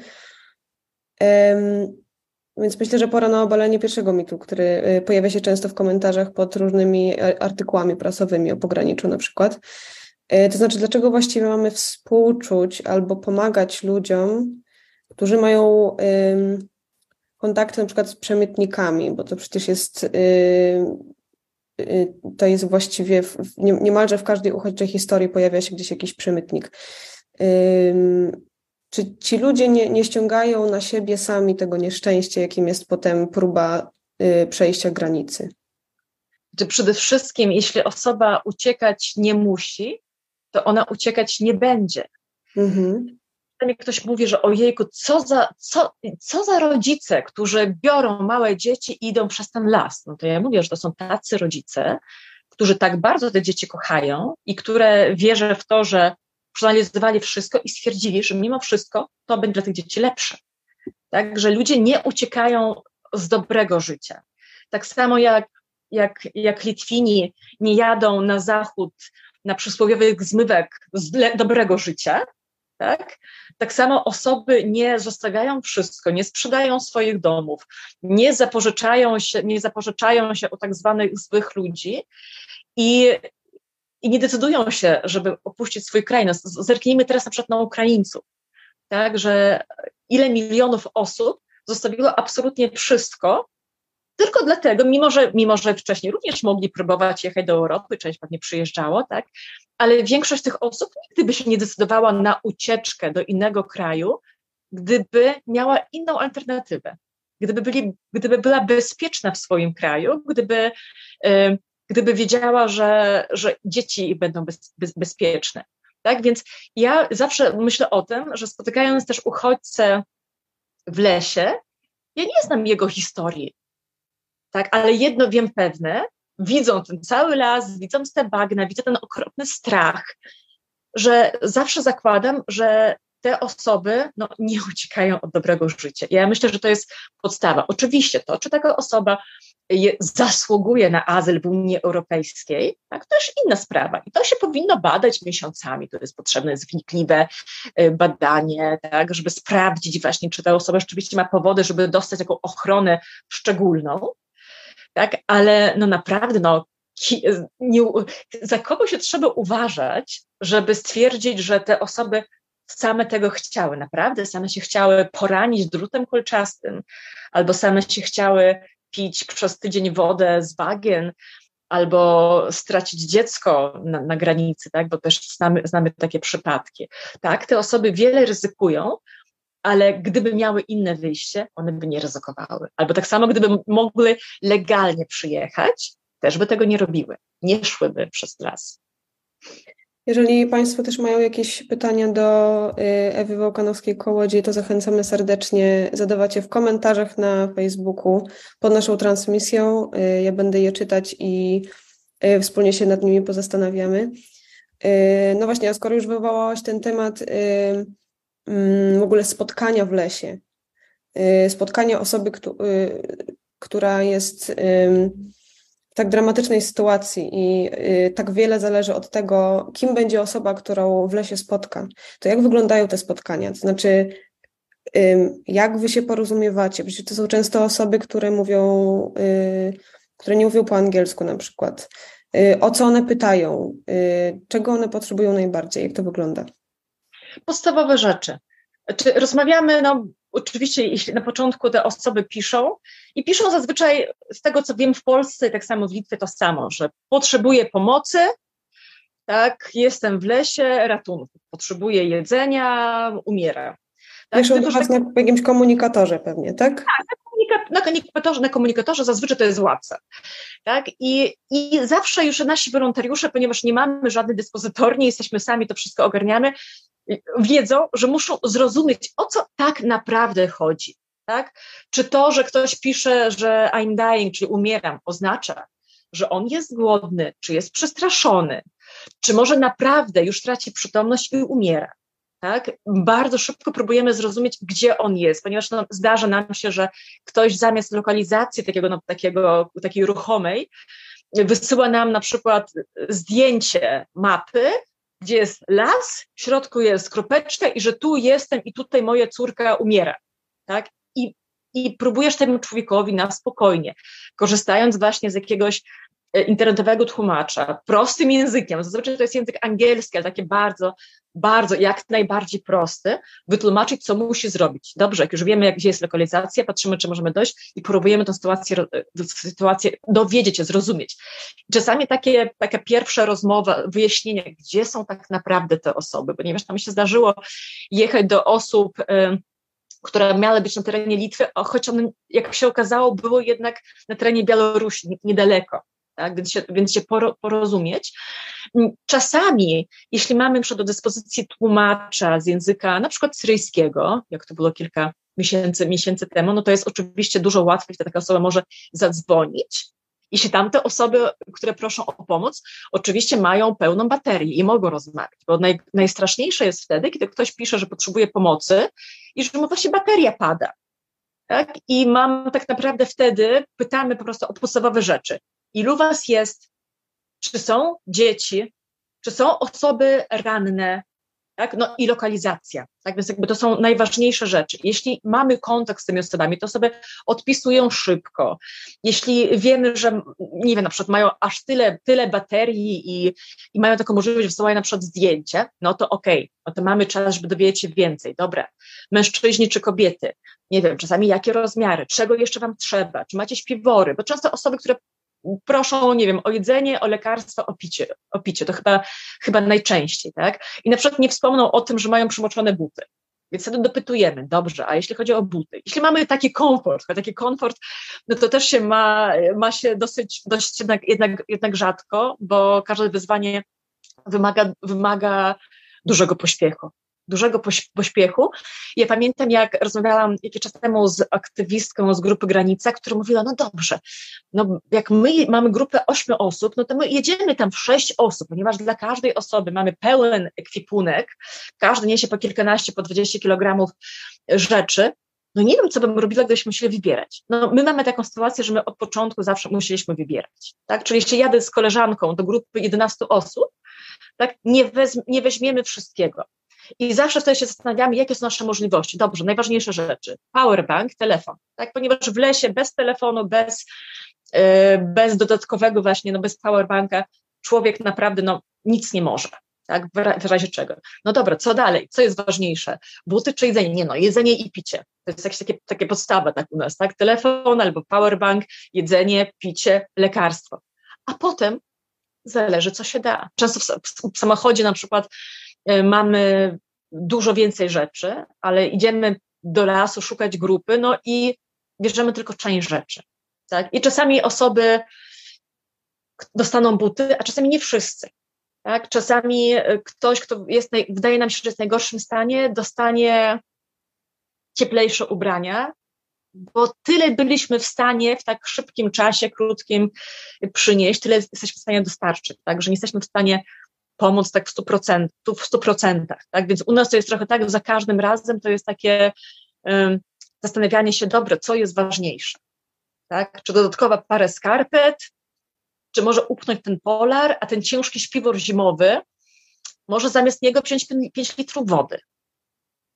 Więc myślę, że pora na obalenie pierwszego mitu, który pojawia się często w komentarzach pod różnymi artykułami prasowymi o pograniczu na przykład. E, to znaczy, dlaczego właściwie mamy współczuć albo pomagać ludziom, którzy mają kontakty na przykład z przemytnikami, bo to przecież jest y, y, to jest właściwie niemalże w każdej uchodźczej historii pojawia się gdzieś jakiś przemytnik. Czy ci ludzie nie, nie ściągają na siebie sami tego nieszczęścia, jakim jest potem próba y, przejścia granicy?
Przede wszystkim, jeśli osoba uciekać nie musi, to ona uciekać nie będzie. Mhm. Mi ktoś mówi, że ojejku, co za, co, co za rodzice, którzy biorą małe dzieci i idą przez ten las. No to ja mówię, że to są tacy rodzice, którzy tak bardzo te dzieci kochają i które wierzę w to, że przeanalizowali wszystko i stwierdzili, że mimo wszystko to będzie dla tych dzieci lepsze. tak, że ludzie nie uciekają z dobrego życia. Tak samo jak, jak, jak Litwini nie jadą na zachód na przysłowiowych zmywek z dobrego życia, tak? Tak samo osoby nie zostawiają wszystko, nie sprzedają swoich domów, nie zapożyczają się, nie zapożyczają się u tak zwanych złych ludzi i, i nie decydują się, żeby opuścić swój kraj. No, zerknijmy teraz na przykład na Ukraińców, tak, że ile milionów osób zostawiło absolutnie wszystko, tylko dlatego, mimo że, mimo że wcześniej również mogli próbować jechać do Europy, część pewnie przyjeżdżało, tak, ale większość tych osób nigdy by się nie decydowała na ucieczkę do innego kraju, gdyby miała inną alternatywę, gdyby, byli, gdyby była bezpieczna w swoim kraju, gdyby, y, gdyby wiedziała, że, że dzieci będą bez, bez, bezpieczne. Tak? Więc ja zawsze myślę o tym, że spotykając też uchodźcę w lesie, ja nie znam jego historii, tak? ale jedno wiem pewne, widzą ten cały las, widzą te bagna, widzą ten okropny strach, że zawsze zakładam, że te osoby no, nie uciekają od dobrego życia. Ja myślę, że to jest podstawa. Oczywiście to, czy taka osoba je, zasługuje na azyl w Unii Europejskiej, tak, to już inna sprawa. I to się powinno badać miesiącami. To jest potrzebne jest wnikliwe y, badanie, tak, żeby sprawdzić właśnie, czy ta osoba rzeczywiście ma powody, żeby dostać taką ochronę szczególną tak? Ale no naprawdę, no, nie, za kogo się trzeba uważać, żeby stwierdzić, że te osoby same tego chciały, naprawdę same się chciały poranić drutem kolczastym, albo same się chciały pić przez tydzień wodę z bagien, albo stracić dziecko na, na, granicy, tak? bo też znamy, znamy takie przypadki. Tak, te osoby wiele ryzykują, ale gdyby miały inne wyjście, one by nie ryzykowały. Albo tak samo, gdyby mogły legalnie przyjechać, też by tego nie robiły, nie szłyby przez las.
Jeżeli Państwo też mają jakieś pytania do y, Ewy Wołkanowskiej-Kołodziej, to zachęcamy serdecznie zadawać je w komentarzach na Facebooku pod naszą transmisją. Y, ja będę je czytać i y, wspólnie się nad nimi pozastanawiamy. No właśnie, a skoro już wywołałaś ten temat w ogóle spotkania w lesie. Y, spotkania osoby, y, która jest w tak dramatycznej sytuacji i y, tak wiele zależy od tego, kim będzie osoba, którą w lesie spotka. To jak wyglądają te spotkania? To znaczy, jak wy się porozumiewacie? Przecież to są często osoby, które mówią, które nie mówią po angielsku na przykład. O co one pytają? Czego one potrzebują najbardziej? Jak to wygląda?
Podstawowe rzeczy. Czy rozmawiamy, no oczywiście jeśli na początku te osoby piszą i piszą zazwyczaj z tego, co wiem w Polsce i tak samo w Litwie to samo, że potrzebuję pomocy, tak, jestem w lesie, ratunku, potrzebuję jedzenia, umieram.
Tak, Piszą do Was tak... na jakimś komunikatorze pewnie, tak? Tak,
na komunikatorze, na komunikatorze zazwyczaj to jest WhatsApp. Tak? I, I zawsze już nasi wolontariusze, ponieważ nie mamy żadnej dyspozytorni, jesteśmy sami, to wszystko ogarniamy, wiedzą, że muszą zrozumieć, o co tak naprawdę chodzi. Tak? Czy to, że ktoś pisze, że I'm dying, czyli umieram, oznacza, że on jest głodny, czy jest przestraszony, czy może naprawdę już traci przytomność i umiera. Tak? Bardzo szybko próbujemy zrozumieć, gdzie on jest, ponieważ no, zdarza nam się, że ktoś zamiast lokalizacji takiego, no, takiego, takiej ruchomej wysyła nam na przykład zdjęcie mapy, gdzie jest las, w środku jest kropeczka i że tu jestem i tutaj moja córka umiera, tak? I, i próbujesz temu człowiekowi na spokojnie, korzystając właśnie z jakiegoś internetowego tłumacza, prostym językiem, zazwyczaj to jest język angielski, ale takie bardzo, bardzo, jak najbardziej prosty, wytłumaczyć, co musi zrobić. Dobrze, jak już wiemy, gdzie jest lokalizacja, patrzymy, czy możemy dojść i próbujemy tę sytuację, sytuację dowiedzieć się, zrozumieć. Czasami takie, taka pierwsza rozmowa, wyjaśnienie, gdzie są tak naprawdę te osoby, ponieważ tam się zdarzyło jechać do osób, y, które miały być na terenie Litwy, choć jak się okazało, było jednak na terenie Białorusi, niedaleko tak? więc, się, więc się porozumieć. Mm, czasami, jeśli mamy do dyspozycji tłumacza z języka na przykład syryjskiego, jak to było kilka miesięcy, miesięcy temu, no to jest oczywiście dużo łatwiej, wtedy taka osoba może zadzwonić. Jeśli tamte osoby, które proszą o pomoc, oczywiście mają pełną baterię i mogą rozmawiać, bo naj, najstraszniejsze jest wtedy, kiedy ktoś pisze, że potrzebuje pomocy i że mu właśnie bateria pada Tak? I mam tak naprawdę wtedy, pytamy po prostu o podstawowe rzeczy. Ilu was jest? Czy są dzieci? Czy są osoby ranne? tak? no i lokalizacja. Tak? Więc jakby to są najważniejsze rzeczy. Jeśli mamy kontakt z tymi osobami, to osoby odpisują szybko. Jeśli wiemy, że nie wiem, na przykład mają aż tyle, tyle baterii i, i mają taką możliwość, wysyłają na przykład zdjęcie, no to okej, okay, no to mamy czas, żeby dowiedzieć się więcej. Dobra, mężczyźni czy kobiety, nie wiem, czasami jakie rozmiary, czego jeszcze wam trzeba, czy macie śpiwory, bo często osoby, które proszą, nie wiem, o jedzenie, o lekarstwa, o picie, o picie. To chyba, chyba najczęściej, tak? I na przykład nie wspomną o tym, że mają przymoczone buty. Więc wtedy dopytujemy, dobrze, a jeśli chodzi o buty? Jeśli mamy taki komfort, taki komfort, no to też się ma, ma się dosyć, dość jednak, jednak, jednak rzadko, bo każde wyzwanie wymaga, wymaga dużego pośpiechu dużego pośpiechu. Ja pamiętam, jak rozmawiałam jakiś czas temu z aktywistką z grupy Granica, która mówiła, no dobrze, no jak my mamy grupę ośmiu osób, no to my jedziemy tam w sześć osób, ponieważ dla każdej osoby mamy pełen ekwipunek, każdy niesie po kilkanaście, po dwadzieścia kilogramów rzeczy, no nie wiem, co bym robiła, gdybyśmy musieli wybierać. No my mamy taką sytuację, że my od początku zawsze musieliśmy wybierać, tak? Czyli jeśli jadę z koleżanką do grupy 11 osób, tak, nie, wezm- nie weźmiemy wszystkiego. I zawsze wtedy się zastanawiamy, jakie są nasze możliwości. Dobrze, najważniejsze rzeczy. Powerbank, telefon, tak? Ponieważ w lesie bez telefonu, bez, yy, bez dodatkowego właśnie, no bez powerbanka człowiek naprawdę no, nic nie może. Tak, w razie czego. No dobra, co dalej? Co jest ważniejsze? Buty czy jedzenie? Nie no, jedzenie i picie. To jest jakieś takie, takie podstawa tak u nas, tak? Telefon albo powerbank, jedzenie, picie, lekarstwo. A potem zależy, co się da. Często w, w samochodzie na przykład mamy dużo więcej rzeczy, ale idziemy do lasu szukać grupy, no i bierzemy tylko część rzeczy. Tak? I czasami osoby dostaną buty, a czasami nie wszyscy. Tak? Czasami e, ktoś, kto jest, wydaje nam się, że jest w najgorszym stanie, dostanie cieplejsze ubrania, bo tyle byliśmy w stanie w tak szybkim czasie, krótkim przynieść, tyle jesteśmy w stanie dostarczyć, tak, że nie jesteśmy w stanie pomóc tak w 100%, w 100%, tak? Więc u nas to jest trochę tak, że za każdym razem to jest takie um, zastanawianie się, dobre, co jest ważniejsze, tak? Czy dodatkowa parę skarpet, czy może upchnąć ten polar, a ten ciężki śpiwór zimowy, może zamiast niego wziąć 5 litrów wody.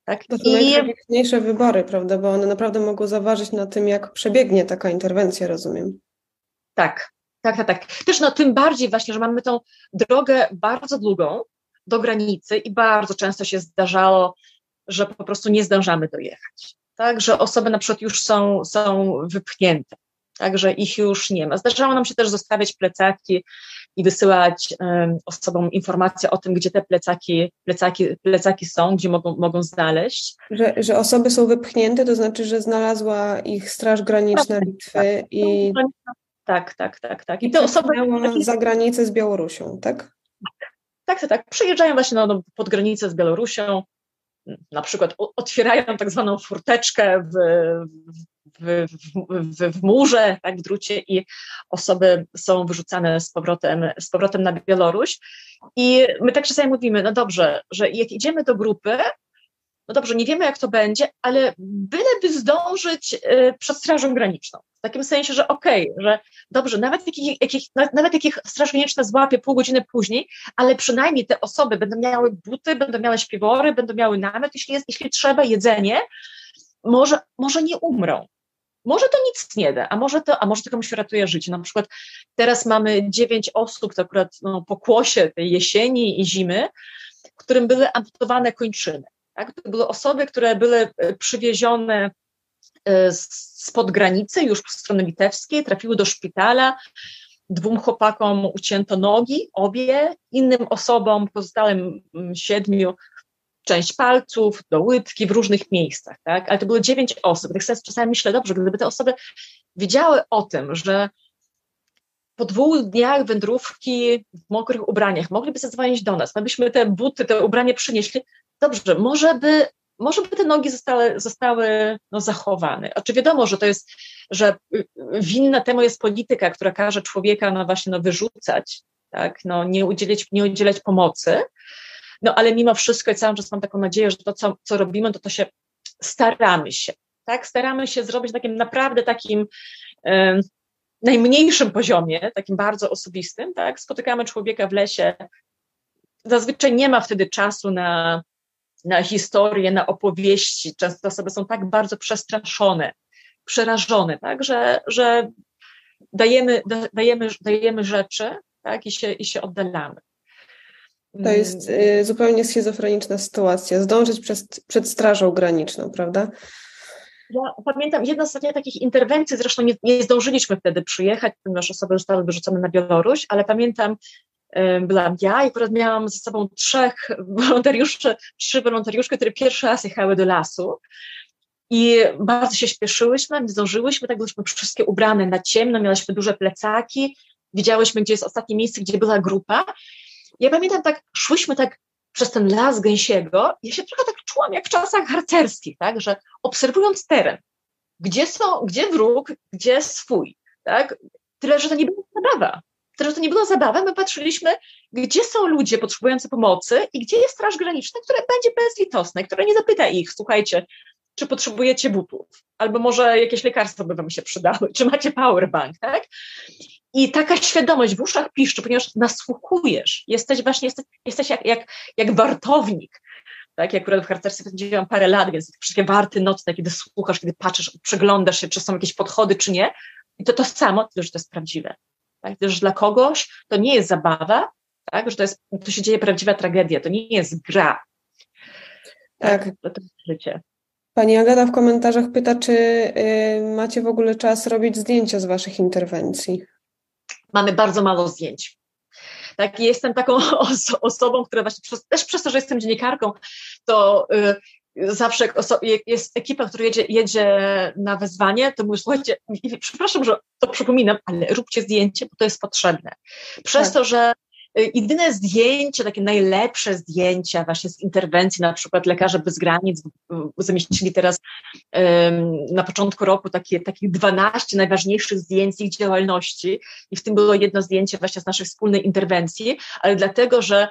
Tak? To są I... najtrudniejsze wybory, prawda? Bo one naprawdę mogą zaważyć na tym, jak przebiegnie taka interwencja, rozumiem.
Tak, tak, tak, tak. Też no tym bardziej właśnie, że mamy tą drogę bardzo długą do granicy i bardzo często się zdarzało, że po prostu nie zdążamy dojechać. Tak, że osoby na przykład już są, są wypchnięte, tak, że ich już nie ma. Zdarzało nam się też zostawiać plecaki i wysyłać um, osobom informacje o tym, gdzie te plecaki, plecaki, plecaki są, gdzie mogą, mogą znaleźć.
Że, że osoby są wypchnięte, to znaczy, że znalazła ich Straż Graniczna tak, Litwy tak. i
tak, tak, tak, tak.
I te osoby za granicę z Białorusią, tak?
Tak, tak, tak. Przyjeżdżają właśnie no, no, pod granicę z Białorusią, na przykład otwierają tak zwaną furteczkę w, w, w, w, murze, tak, w drucie i osoby są wyrzucane z powrotem, z powrotem na Białoruś. I my tak czasami mówimy, no dobrze, że jak idziemy do grupy, no dobrze, nie wiemy jak to będzie, ale byleby zdążyć y, przed Strażą Graniczną. W takim sensie, że okej, okay, że dobrze, nawet jakich, jakich, nawet jakich Straż Graniczna złapie pół godziny później, ale przynajmniej te osoby będą miały buty, będą miały śpiwory, będą miały namiot, jeśli, jest, jeśli trzeba, jedzenie, może, może nie umrą. Może to nic nie da, a może to, a może to komuś ratuje życie. Na przykład teraz mamy dziewięć osób, to akurat no, po kłosie tej jesieni i zimy, którym były amputowane kończyny. Tak? To były osoby, które były e, przywiezione e, spod granicy, już po stronie litewskiej, trafiły do szpitala. Dwóm chłopakom ucięto nogi, obie, innym osobom, pozostałym mm, siedmiu, część palców, do łydki w różnych miejscach, tak? Ale to było dziewięć osób. Tak sobie czasami myślę, dobrze, gdyby te osoby wiedziały o tym, że po dwóch dniach wędrówki w mokrych ubraniach mogliby zadzwonić do nas, my byśmy te buty, te ubranie przynieśli, dobrze, może by, może by te nogi zostały, zostały no, zachowane. Oczy wiadomo, że to jest, że winna temu jest polityka, która każe człowieka no właśnie no, wyrzucać, tak, no, nie, udzielić, nie udzielać pomocy, no ale mimo wszystko i cały czas mam taką nadzieję, że to, co, co robimy, to to się staramy się, tak? Staramy się zrobić takim naprawdę takim e, najmniejszym poziomie, takim bardzo osobistym, tak? Spotykamy człowieka w lesie. Zazwyczaj nie ma wtedy czasu na, na historię, na opowieści. Często osoby są tak bardzo przestraszone, przerażone, tak? Że, że dajemy, dajemy, dajemy rzeczy tak? I, się, i się oddalamy.
To jest y, zupełnie schizofreniczna sytuacja. Zdążyć przed, przed strażą graniczną, prawda?
Ja pamiętam jedną z takich interwencji, zresztą nie, nie zdążyliśmy wtedy przyjechać, ponieważ osoby zostały wyrzucone na Białoruś, ale pamiętam, byłam ja i akurat miałam ze sobą trzech wolontariuszy, trzy wolontariuszki, które pierwszy raz jechały do lasu i bardzo się śpieszyłyśmy, nie zdążyłyśmy, tak byliśmy wszystkie ubrane na ciemno, miałyśmy duże plecaki, widziałyśmy, gdzie jest ostatnie miejsce, gdzie była grupa. Ja pamiętam tak, szłyśmy tak przez ten las gęsiego, ja się trochę tak czułam jak w czasach harcerskich, tak, że obserwując teren, gdzie są, gdzie wróg, gdzie swój, tak, tyle, że to nie była zabawa. Że to nie była zabawa, my patrzyliśmy, gdzie są ludzie potrzebujący pomocy i gdzie jest Straż Graniczna, która będzie bezlitosna, która nie zapyta ich, słuchajcie, czy potrzebujecie butów, albo może jakieś lekarstwo by wam się przydały, czy macie powerbank, tak? I taka świadomość w uszach piszczy, ponieważ nasłuchujesz, jesteś właśnie, jesteś, jesteś jak, jak, jak wartownik, tak? Ja akurat w harcerstwie spędziłam parę lat, więc wszystkie warty nocne, kiedy słuchasz, kiedy patrzysz, przeglądasz się, czy są jakieś podchody, czy nie. I to to samo, tylko że to jest prawdziwe. Tak? Że dla kogoś to nie jest zabawa, tak? że to, jest, to się dzieje prawdziwa tragedia, to nie jest gra.
Tak. tak. To jest życie. Pani Agata w komentarzach pyta, czy y, macie w ogóle czas robić zdjęcia z Waszych interwencji?
Mamy bardzo mało zdjęć. Tak, jestem taką oso osobą, która właśnie przez, też przez to, że jestem dziennikarką, to y, zawsze jak, jak, jest ekipa, która jedzie, jedzie na wezwanie, to mówię, słuchajcie, przepraszam, że to przypominam, ale róbcie zdjęcie, bo to jest potrzebne. Przez tak. to, że Y, jedyne zdjęcia, takie najlepsze zdjęcia właśnie z interwencji, na przykład Lekarze Bez Granic zamieścili teraz na początku roku takie, takich 12 najważniejszych zdjęć z ich działalności i w tym było jedno zdjęcie właśnie z naszej wspólnej interwencji, ale dlatego, że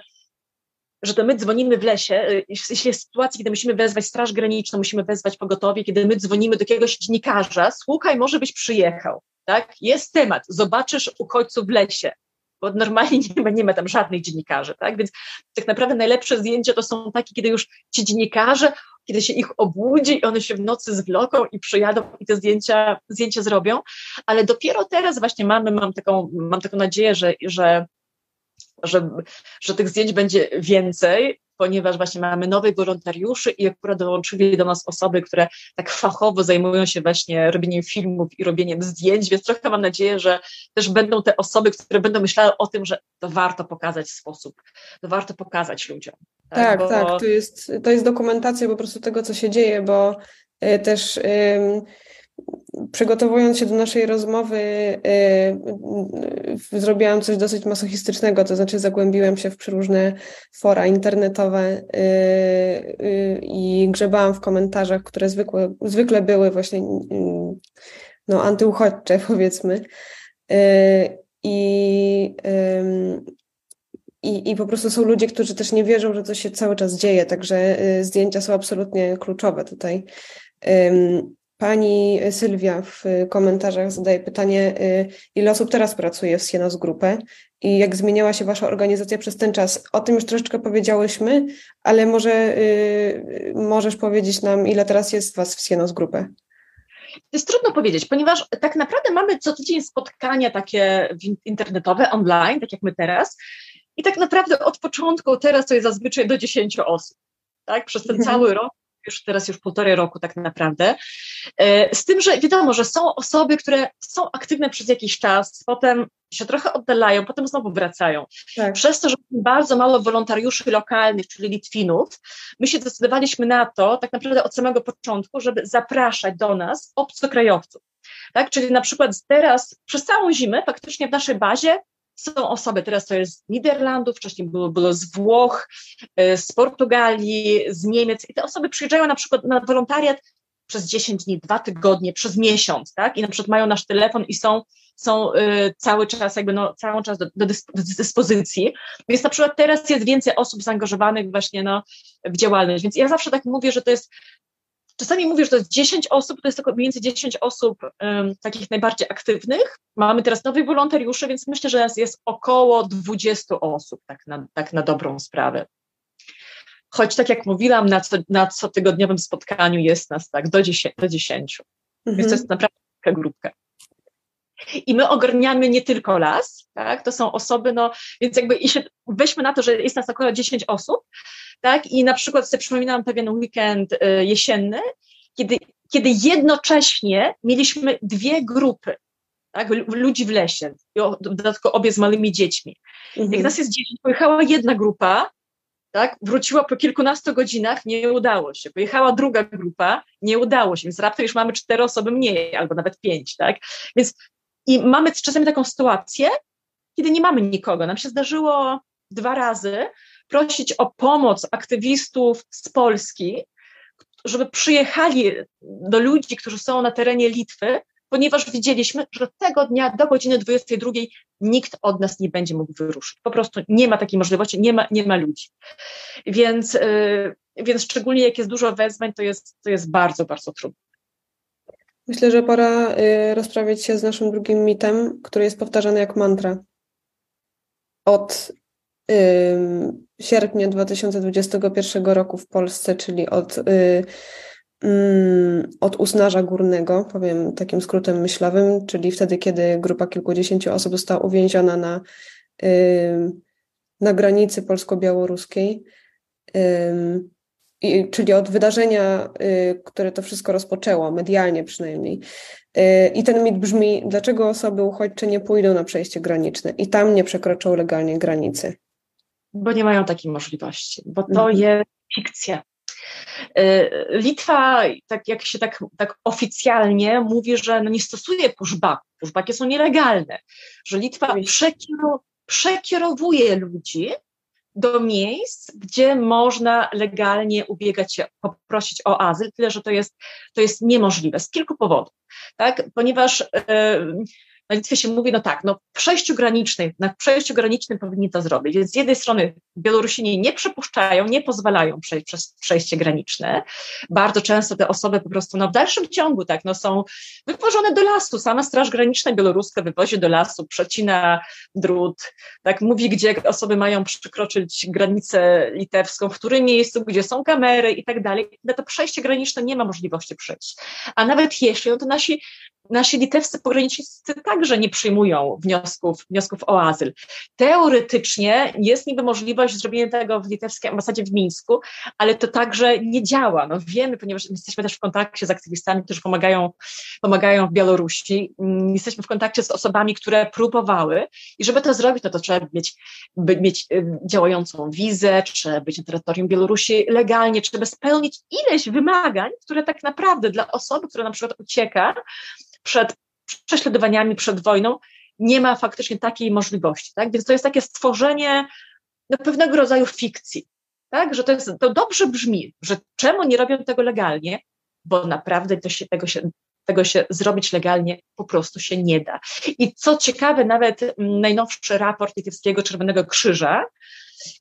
że to my dzwonimy w lesie, y, jeśli jest sytuacja, kiedy musimy wezwać Straż Graniczną, musimy wezwać pogotowie, kiedy my dzwonimy do jakiegoś dziennikarza, słuchaj, może byś przyjechał, tak? Jest temat, zobaczysz uchodźców w lesie, bo normalnie nie ma, nie ma tam żadnych dziennikarzy, tak? Więc tak naprawdę najlepsze zdjęcia to są takie, kiedy już ci dziennikarze, kiedy się ich obudzi i one się w nocy zwloką i przyjadą i te zdjęcia, zdjęcia zrobią, ale dopiero teraz właśnie mamy, mam taką, mam taką nadzieję, że, że że, że tych zdjęć będzie więcej, ponieważ właśnie mamy nowych wolontariuszy i akurat dołączyli do nas osoby, które tak fachowo zajmują się właśnie robieniem filmów i robieniem zdjęć, więc trochę mam nadzieję, że też będą te osoby, które będą myślały o tym, że to warto pokazać w sposób, to warto pokazać ludziom.
Tak, tak, bo... tak to, jest, to jest dokumentacja po prostu tego, co się dzieje, bo y, też... przygotowując się do naszej rozmowy, yy, zrobiłam coś dosyć masochistycznego, to znaczy zagłębiłam się w przeróżne fora internetowe yy, i grzebałam w komentarzach, które zwykle, zwykle były właśnie no, antyuchodźcze, powiedzmy. I, i, I po prostu są ludzie, którzy też nie wierzą, że to się cały czas dzieje, także zdjęcia są absolutnie kluczowe tutaj. Pani Sylwia w komentarzach zadaje pytanie, y, ile osób teraz pracuje w Sienos Grupę i jak zmieniała się Wasza organizacja przez ten czas? O tym już troszeczkę powiedziałyśmy, ale może y, możesz powiedzieć nam, ile teraz jest Was w Sienos Grupę?
To jest trudno powiedzieć, ponieważ tak naprawdę mamy co tydzień spotkania takie internetowe, online, tak jak my teraz. I tak naprawdę od początku teraz to jest zazwyczaj do 10 osób. Tak? Przez ten mhm. cały rok już teraz już półtorej roku tak naprawdę. E, z tym, że wiadomo, że są osoby, które są aktywne przez jakiś czas, potem się trochę oddalają, potem znowu wracają. Tak. Przez to, że bardzo mało wolontariuszy lokalnych, czyli Litwinów, my się zdecydowaliśmy na to tak naprawdę od samego początku, żeby zapraszać do nas obcokrajowców. Tak? Czyli na przykład teraz przez całą zimę faktycznie w naszej bazie są osoby, teraz to jest z Niderlandów, wcześniej było, było z Włoch, e, z Portugalii, z Niemiec i te osoby przyjeżdżają na przykład na wolontariat przez 10 dni, dwa tygodnie, przez miesiąc, tak? I na przykład mają nasz telefon i są, są y, cały czas, jakby no, cały czas do, do, dyspozycji. Więc na przykład teraz jest więcej osób zaangażowanych właśnie no, w działalność. Więc ja zawsze tak mówię, że to jest czasami mówisz, że to jest 10 osób, to jest tylko mniej więcej 10 osób um, takich najbardziej aktywnych. Mamy teraz nowych wolontariuszy, więc myślę, że jest około 20 osób, tak na, tak na dobrą sprawę. Choć tak jak mówiłam, na, co, na cotygodniowym spotkaniu jest nas tak do 10. Do 10. Mhm. Więc to jest naprawdę taka grupka. I my ogarniamy nie tylko las, tak? To są osoby, no, więc jakby i się, weźmy na to, że jest nas około 10 osób, tak? I na przykład sobie przypominam pewien weekend y, jesienny, kiedy, kiedy jednocześnie mieliśmy dwie grupy, tak? Ludzi w lesie, dodatkowo obie z małymi dziećmi. Mhm. Jak nas jest 10, pojechała jedna grupa, tak? Wróciła po kilkunastu godzinach, nie udało się. Pojechała druga grupa, nie udało się, więc raptem już mamy cztery osoby mniej, albo nawet pięć, tak? Więc i mamy czasami taką sytuację, kiedy nie mamy nikogo. Nam się zdarzyło dwa razy prosić o pomoc aktywistów z Polski, żeby przyjechali do ludzi, którzy są na terenie Litwy, ponieważ widzieliśmy, że tego dnia do godziny 22 nikt od nas nie będzie mógł wyruszyć. Po prostu nie ma takiej możliwości, nie ma, nie ma ludzi. Więc, yy, więc szczególnie jak jest dużo wezwań, to jest, to jest bardzo, bardzo trudne.
Myślę, że pora y, rozprawić się z naszym drugim mitem, który jest powtarzany jak mantra. Od y, sierpnia 2021 roku w Polsce, czyli od, y, y, od Usnarza Górnego, powiem takim skrótem myślowym, czyli wtedy, kiedy grupa kilkudziesięciu osób została uwięziona na, na granicy polsko-białoruskiej. I, czyli od wydarzenia, y, które to wszystko rozpoczęło, medialnie przynajmniej. Y, I ten mit brzmi, dlaczego osoby uchodźcze nie pójdą na przejście graniczne i tam nie przekroczą legalnie granicy?
Bo nie mają takiej możliwości, bo to mhm. jest fikcja. Y, Litwa, tak jak się tak, tak oficjalnie mówi, że no nie stosuje pushbacków, pushbacki są nielegalne, że Litwa przekierowuje ludzi do miejsc, gdzie można legalnie ubiegać się, poprosić o azyl, tyle że to jest, to jest niemożliwe z kilku powodów, tak? ponieważ na Litwie się mówi, no tak, no w przejściu granicznym, na przejściu granicznym powinni to zrobić. Więc z jednej strony Białorusini nie przepuszczają, nie pozwalają przejść przez przejście graniczne. Bardzo często te osoby po prostu no, w dalszym ciągu tak, no, są wywożone do lasu. Sama Straż Graniczna białoruska wywozi do lasu, przecina drut, tak, mówi, gdzie osoby mają przekroczyć granicę litewską, w którym miejscu, gdzie są kamery i tak dalej. Na to przejście graniczne nie ma możliwości przejść. A nawet jeśli, no to nasi nasi litewscy pogranicznicy także nie przyjmują wniosków, wniosków o azyl. Teoretycznie jest niby możliwość zrobienia tego w litewskiej ambasadzie w Mińsku, ale to także nie działa. No wiemy, ponieważ jesteśmy też w kontakcie z aktywistami, którzy pomagają, pomagają w Białorusi. Mm, jesteśmy w kontakcie z osobami, które próbowały i żeby to zrobić, no to trzeba mieć, mieć y, działającą wizę, trzeba być na terytorium Białorusi legalnie, trzeba spełnić ileś wymagań, które tak naprawdę dla osoby, która na przykład ucieka, przed prześladowaniami, przed wojną, nie ma faktycznie takiej możliwości. Tak? Więc to jest takie stworzenie no, pewnego rodzaju fikcji. Tak? Że to, jest, to dobrze brzmi, że czemu nie robią tego legalnie, bo naprawdę to się, tego, się, tego się zrobić legalnie po prostu się nie da. I co ciekawe, nawet najnowszy raport Litewskiego Czerwonego Krzyża,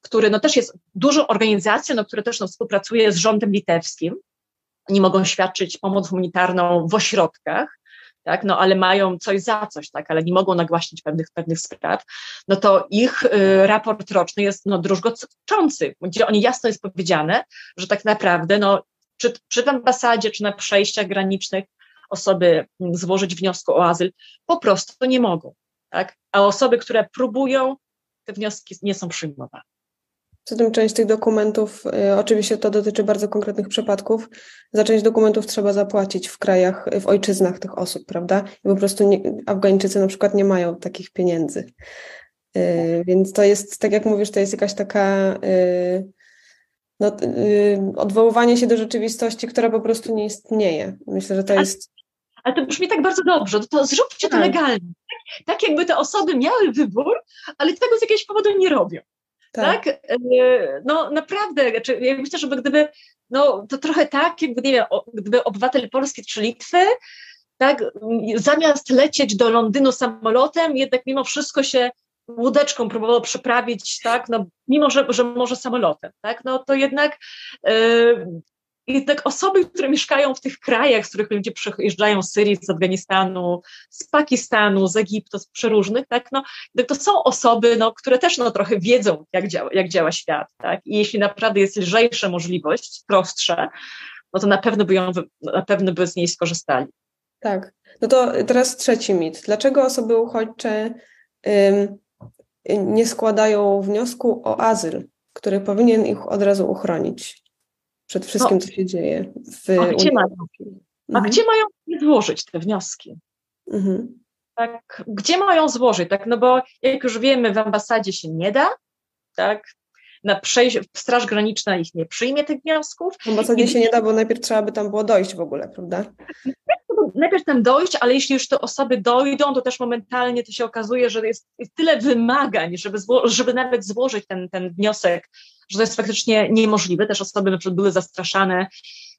który no, też jest dużą organizacją, no, która też no, współpracuje z rządem litewskim, oni mogą świadczyć pomoc humanitarną w ośrodkach, tak, no ale mają coś za coś, tak, ale nie mogą nagłaśnić pewnych, pewnych spraw, no to ich y, raport roczny jest no, druzgoczący, gdzie oni jasno jest powiedziane, że tak naprawdę no, czy, czy w ambasadzie, czy na przejściach granicznych osoby mm, złożyć wniosku o azyl po prostu nie mogą, tak, a osoby, które próbują, te wnioski nie są przyjmowane.
Zatem część tych dokumentów, y, oczywiście to dotyczy bardzo konkretnych przypadków, za część dokumentów trzeba zapłacić w krajach, w ojczyznach tych osób, prawda? I po prostu nie, Afgańczycy na przykład nie mają takich pieniędzy. Y, więc to jest, tak jak mówisz, to jest jakaś taka y, no, odwoływanie się do rzeczywistości, która po prostu nie istnieje. Myślę, że to jest.
Ale to brzmi tak bardzo dobrze, to, to zróbcie to tak. legalnie. Tak, tak jakby te osoby miały wybór, ale tego z jakiegoś powodu nie robią. Tak. tak? E, no naprawdę, znaczy, ja myślę, że gdyby, no to trochę tak, jakby, nie wiem, gdyby obywatel Polski czy Litwy, tak, zamiast lecieć do Londynu samolotem, jednak mimo wszystko się łódeczką próbował przeprawić, tak, no mimo, że, że może samolotem, tak, no to jednak yy, tak osoby, które mieszkają w tych krajach, z których ludzie przyjeżdżają z Syrii, z Afganistanu, z Pakistanu, z Egiptu, z przeróżnych, tak, no, to są osoby, no, które też no, trochę wiedzą, jak działa, jak działa świat, tak, i jeśli naprawdę jest lżejsza możliwość, prostsza, no to na pewno by ją, na pewno by z niej skorzystali.
Tak. No to teraz trzeci mit. Dlaczego osoby uchodźcze ym, nie składają wniosku o azyl, który powinien ich od razu uchronić przed wszystkim, no. co się dzieje w
A gdzie mają, a mhm. gdzie mają złożyć te wnioski? Mhm. Tak, gdzie mają złożyć? Tak, no bo jak już wiemy, w ambasadzie się nie da, tak, na przejść, Straż Graniczna ich nie przyjmie tych wniosków.
W ambasadzie I... się nie da, bo najpierw trzeba by tam było dojść w ogóle, prawda?
Najpierw tam dojść, ale jeśli już te osoby dojdą, to też momentalnie to się okazuje, że jest, jest tyle wymagań, żeby, zło, żeby nawet złożyć ten, ten wniosek, że to jest faktycznie niemożliwe. Też osoby na przykład były zastraszane,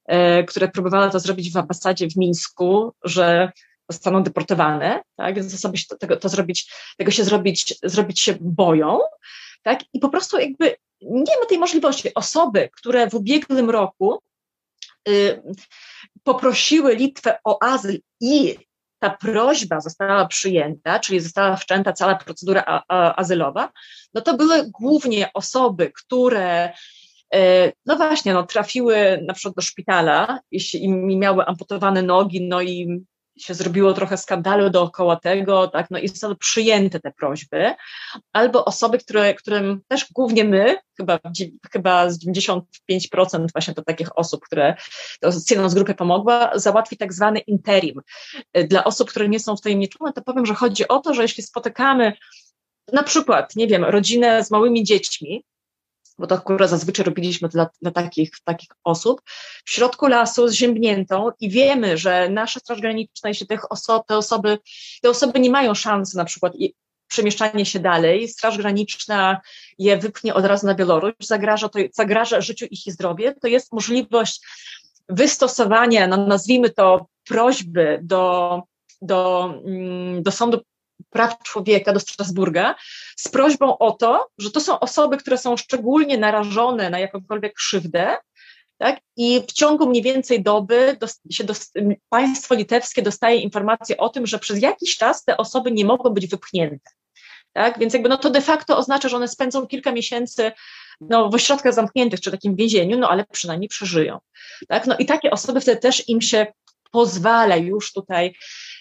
e, które próbowały to zrobić w ambasadzie w Mińsku, że zostaną deportowane, tak? Więc osoby to, tego, to zrobić, tego się zrobić, zrobić się boją, tak? I po prostu jakby nie ma tej możliwości. Osoby, które w ubiegłym roku y, poprosiły Litwę o azyl i ta prośba została przyjęta, czyli została wszczęta cała procedura a, a, azylowa, no to były głównie osoby, które y, no właśnie, no, trafiły na przykład do szpitala i miały amputowane nogi, no i się zrobiło trochę skandalu dookoła tego, tak, no i zostały przyjęte te prośby, albo osoby, które, którym też głównie my, chyba, chyba z 95% właśnie to takich osób, które to z grupy pomogła, załatwi tak zwany interim. Dla osób, które nie są w nieczulne, to powiem, że chodzi o to, że jeśli spotykamy na przykład, nie wiem, rodzinę z małymi dziećmi, bo to akurat zazwyczaj robiliśmy dla, dla takich, takich osób, w środku lasu zziębniętą i wiemy, że nasza Straż Graniczna, jeśli tych oso te, osoby, te osoby nie mają szansy na przykład przemieszczanie się dalej, Straż Graniczna je wypchnie od razu na Białoruś, zagraża, to, zagraża życiu ich i zdrowie, to jest możliwość wystosowania, no nazwijmy to, prośby do, do, mm, do sądu Praw Człowieka do Strasburga z prośbą o to, że to są osoby, które są szczególnie narażone na jakąkolwiek krzywdę, tak? I w ciągu mniej więcej doby państwo litewskie dostaje informację o tym, że przez jakiś czas te osoby nie mogą być wypchnięte. Tak? Więc jakby no to de facto oznacza, że one spędzą kilka miesięcy no, w ośrodkach zamkniętych czy takim więzieniu, no ale przynajmniej przeżyją. Tak? No i takie osoby wtedy też im się pozwala już tutaj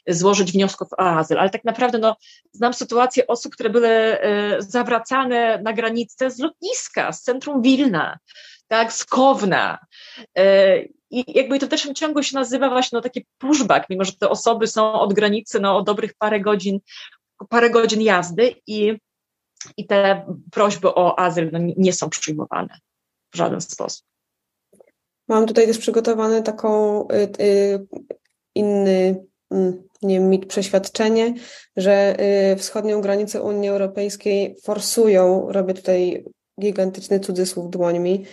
złożyć wniosków o azyl. Ale tak naprawdę no, znam sytuację osób, które były e, zawracane na granicę z lotniska, z centrum Wilna, tak, z Kowna. E, I jakby to w dalszym ciągu się nazywa właśnie no, taki pushback, mimo że te osoby są od granicy no, o dobrych parę godzin, parę godzin jazdy i, i te prośby o azyl no, nie są przyjmowane w żaden sposób.
Mam tutaj też przygotowany taką y, y, inny nie mit, przeświadczenie, że y, wschodnią granicę Unii Europejskiej forsują, robię tutaj gigantyczny cudzysłów dłońmi,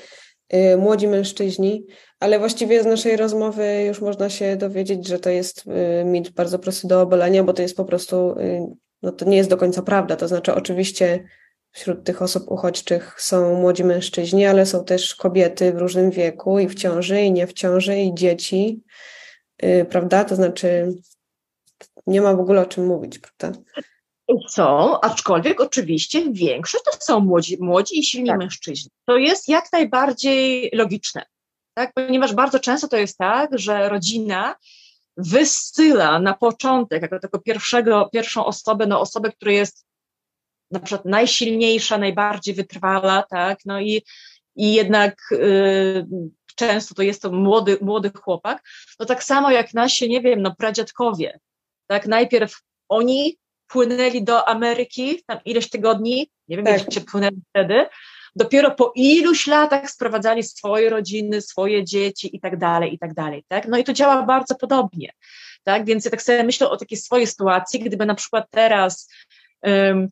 y, młodzi mężczyźni, ale właściwie z naszej rozmowy już można się dowiedzieć, że to jest y, mit bardzo prosty do obalenia, bo to jest po prostu, no to nie jest do końca prawda. To znaczy, oczywiście wśród tych osób uchodźczych są młodzi mężczyźni, ale są też kobiety w różnym wieku i w ciąży, i nie w ciąży, i dzieci. Y, prawda? To znaczy nie ma w ogóle o czym mówić, prawda?
Są, aczkolwiek oczywiście większość to są młodzi, młodzi i silni tak. mężczyźni. To jest jak najbardziej logiczne, tak? ponieważ bardzo często to jest tak, że rodzina wysyła na początek, jako taką pierwszego, pierwszą osobę, no osobę, która jest na przykład najsilniejsza, najbardziej wytrwala, tak, no i, i jednak y, często to jest to młody, młody chłopak, no tak samo jak nasi, nie wiem, no pradziadkowie, tak, najpierw oni płynęli do Ameryki, tam ileś tygodni, nie wiem, tak. gdzie płynęli wtedy, dopiero po iluś latach sprowadzali swoje rodziny, swoje dzieci i tak dalej, i tak dalej, tak, no i to działa bardzo podobnie, tak, więc ja tak sobie myślę o takiej swojej sytuacji, gdyby na przykład teraz um,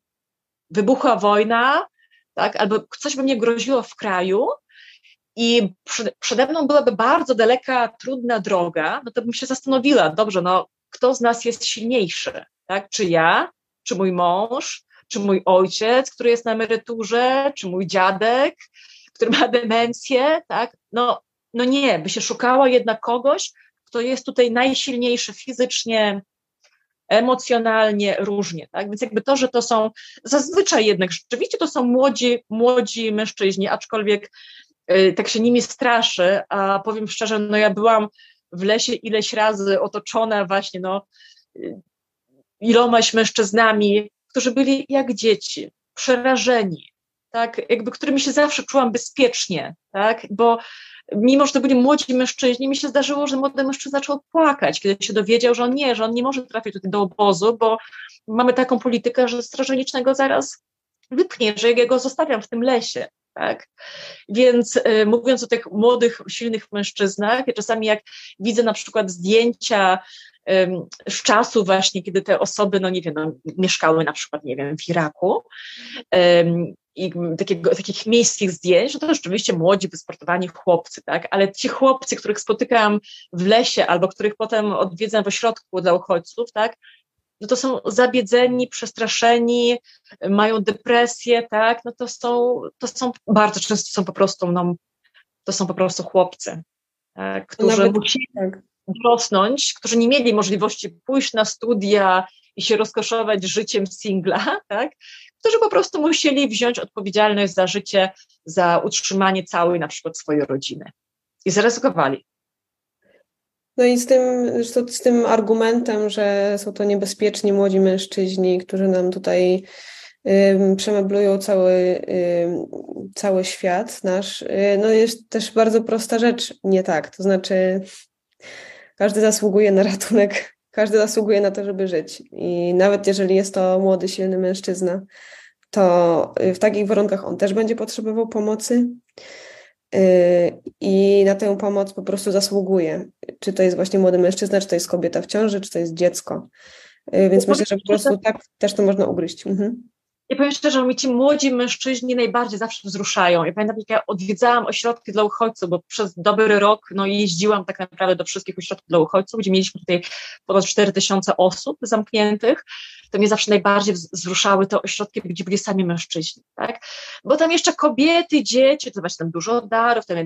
wybuchła wojna, tak, albo coś by mnie groziło w kraju, i przede mną byłaby bardzo daleka, trudna droga, no to bym się zastanowiła, dobrze, no kto z nas jest silniejszy, tak? Czy ja, czy mój mąż, czy mój ojciec, który jest na emeryturze, czy mój dziadek, który ma demencję, tak? No no nie, by się szukało jednak kogoś, kto jest tutaj najsilniejszy fizycznie, emocjonalnie, różnie, tak? Więc jakby to, że to są zazwyczaj jednak rzeczywiście to są młodzi, młodzi mężczyźni, aczkolwiek tak się nimi straszy, a powiem szczerze, no ja byłam w lesie ileś razy otoczona właśnie, no y, ilomaś mężczyznami, którzy byli jak dzieci, przerażeni, tak, jakby którymi się zawsze czułam bezpiecznie, tak, bo mimo, że to byli młodzi mężczyźni, mi się zdarzyło, że młody mężczyzna zaczął płakać, kiedy się dowiedział, że on nie, że on nie może trafić do obozu, bo mamy taką politykę, że strażnicznego zaraz wypchnie, że ja go zostawiam w tym lesie. Tak? Więc y, mówiąc o tych młodych, silnych mężczyznach, ja czasami jak widzę na przykład zdjęcia z czasu właśnie, kiedy te osoby, no nie wiem, no, mieszkały na przykład, nie wiem, w Iraku i takiego, takich miejskich zdjęć, że to rzeczywiście młodzi, wysportowani chłopcy, tak, ale ci chłopcy, których spotykam w lesie albo których potem odwiedzam w ośrodku dla uchodźców, tak, no to są zabiedzeni, przestraszeni, mają depresję, tak, no to są, to są bardzo często są po prostu, no, to są po prostu chłopcy, tak, którzy Nawet, musieli, tak rosnąć, którzy nie mieli możliwości pójść na studia i się rozkoszować życiem singla, tak? którzy po prostu musieli wziąć odpowiedzialność za życie, za utrzymanie całej na przykład swojej rodziny i zaryzykowali.
No i z tym, z tym argumentem, że są to niebezpieczni młodzi mężczyźni, którzy nam tutaj przemeblują cały, cały świat nasz, y, no jest też bardzo prosta rzecz nie tak. To znaczy, każdy zasługuje na ratunek, każdy zasługuje na to, żeby żyć. I nawet jeżeli jest to młody, silny mężczyzna, to w takich warunkach on też będzie potrzebował pomocy. Y, I na tę pomoc po prostu zasługuje. Czy to jest właśnie młody mężczyzna, czy to jest kobieta w ciąży, czy to jest dziecko. Y, więc myślę, że po prostu tak też to można ugryźć. Mhm.
Ja powiem szczerze, że mi ci młodzi mężczyźni najbardziej zawsze wzruszają. Ja pamiętam, jak ja odwiedzałam ośrodki dla uchodźców, bo przez dobry rok no, jeździłam tak naprawdę do wszystkich ośrodków dla uchodźców, gdzie mieliśmy tutaj ponad 4 tysiące osób zamkniętych. To mnie zawsze najbardziej wzruszały te ośrodki, gdzie byli sami mężczyźni, tak? Bo tam jeszcze kobiety, dzieci, to właśnie tam dużo darów, tam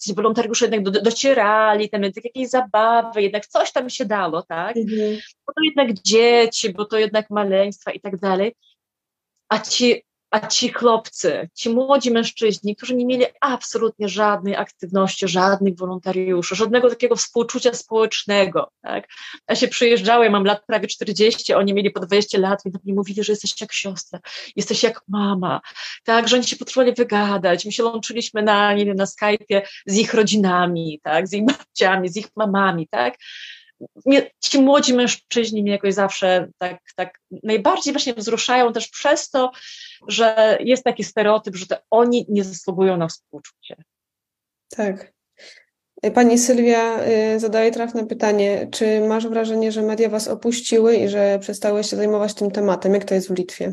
ci wolontariusze jednak do, docierali, tam jednak jakieś zabawy, jednak coś tam się dało, tak? Mhm. Bo to jednak dzieci, bo to jednak maleństwa i tak dalej a ci, a ci chłopcy, ci młodzi mężczyźni, którzy nie mieli absolutnie żadnej aktywności, żadnych wolontariuszy, żadnego takiego współczucia społecznego. Tak? Ja się przyjeżdżałem, mam lat prawie 40, oni mieli po 20 lat i mi mówili, że jesteś jak siostra, jesteś jak mama, tak, że oni się potrzebowali wygadać. My się łączyliśmy na, nie wiem, na Skype'ie z ich rodzinami, tak, z ich babciami, z ich mamami, tak mnie, ci młodzi mężczyźni mnie jakoś zawsze tak, tak najbardziej właśnie wzruszają też przez to, że jest taki stereotyp, że to oni nie zasługują na współczucie.
Tak. Pani Sylwia y, zadaje trafne pytanie. Czy masz wrażenie, że media was opuściły i że przestały się zajmować tym tematem? Jak to jest w Litwie?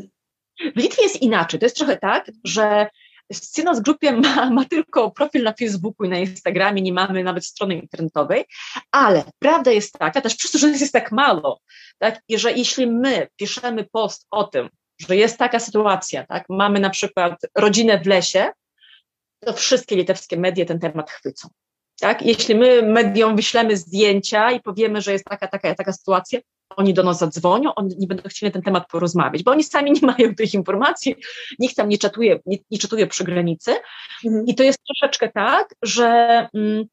W Litwie jest inaczej. To jest trochę tak, że Z grupie ma, ma tylko profil na Facebooku i na Instagramie, nie mamy nawet strony internetowej, ale prawda jest taka, też przez to, że nas jest tak mało, tak, i że jeśli my piszemy post o tym, że jest taka sytuacja, tak, mamy na przykład rodzinę w lesie, to wszystkie litewskie media ten temat chwycą. Tak? Jeśli my mediom wyślemy zdjęcia i powiemy, że jest taka, taka, taka sytuacja, oni do nas zadzwonią, oni nie będą chcieli na ten temat porozmawiać, bo oni sami nie mają tych informacji, nikt tam nie czatuje, nie, nie czatuje przy granicy. Mhm. I to jest troszeczkę tak, że mm,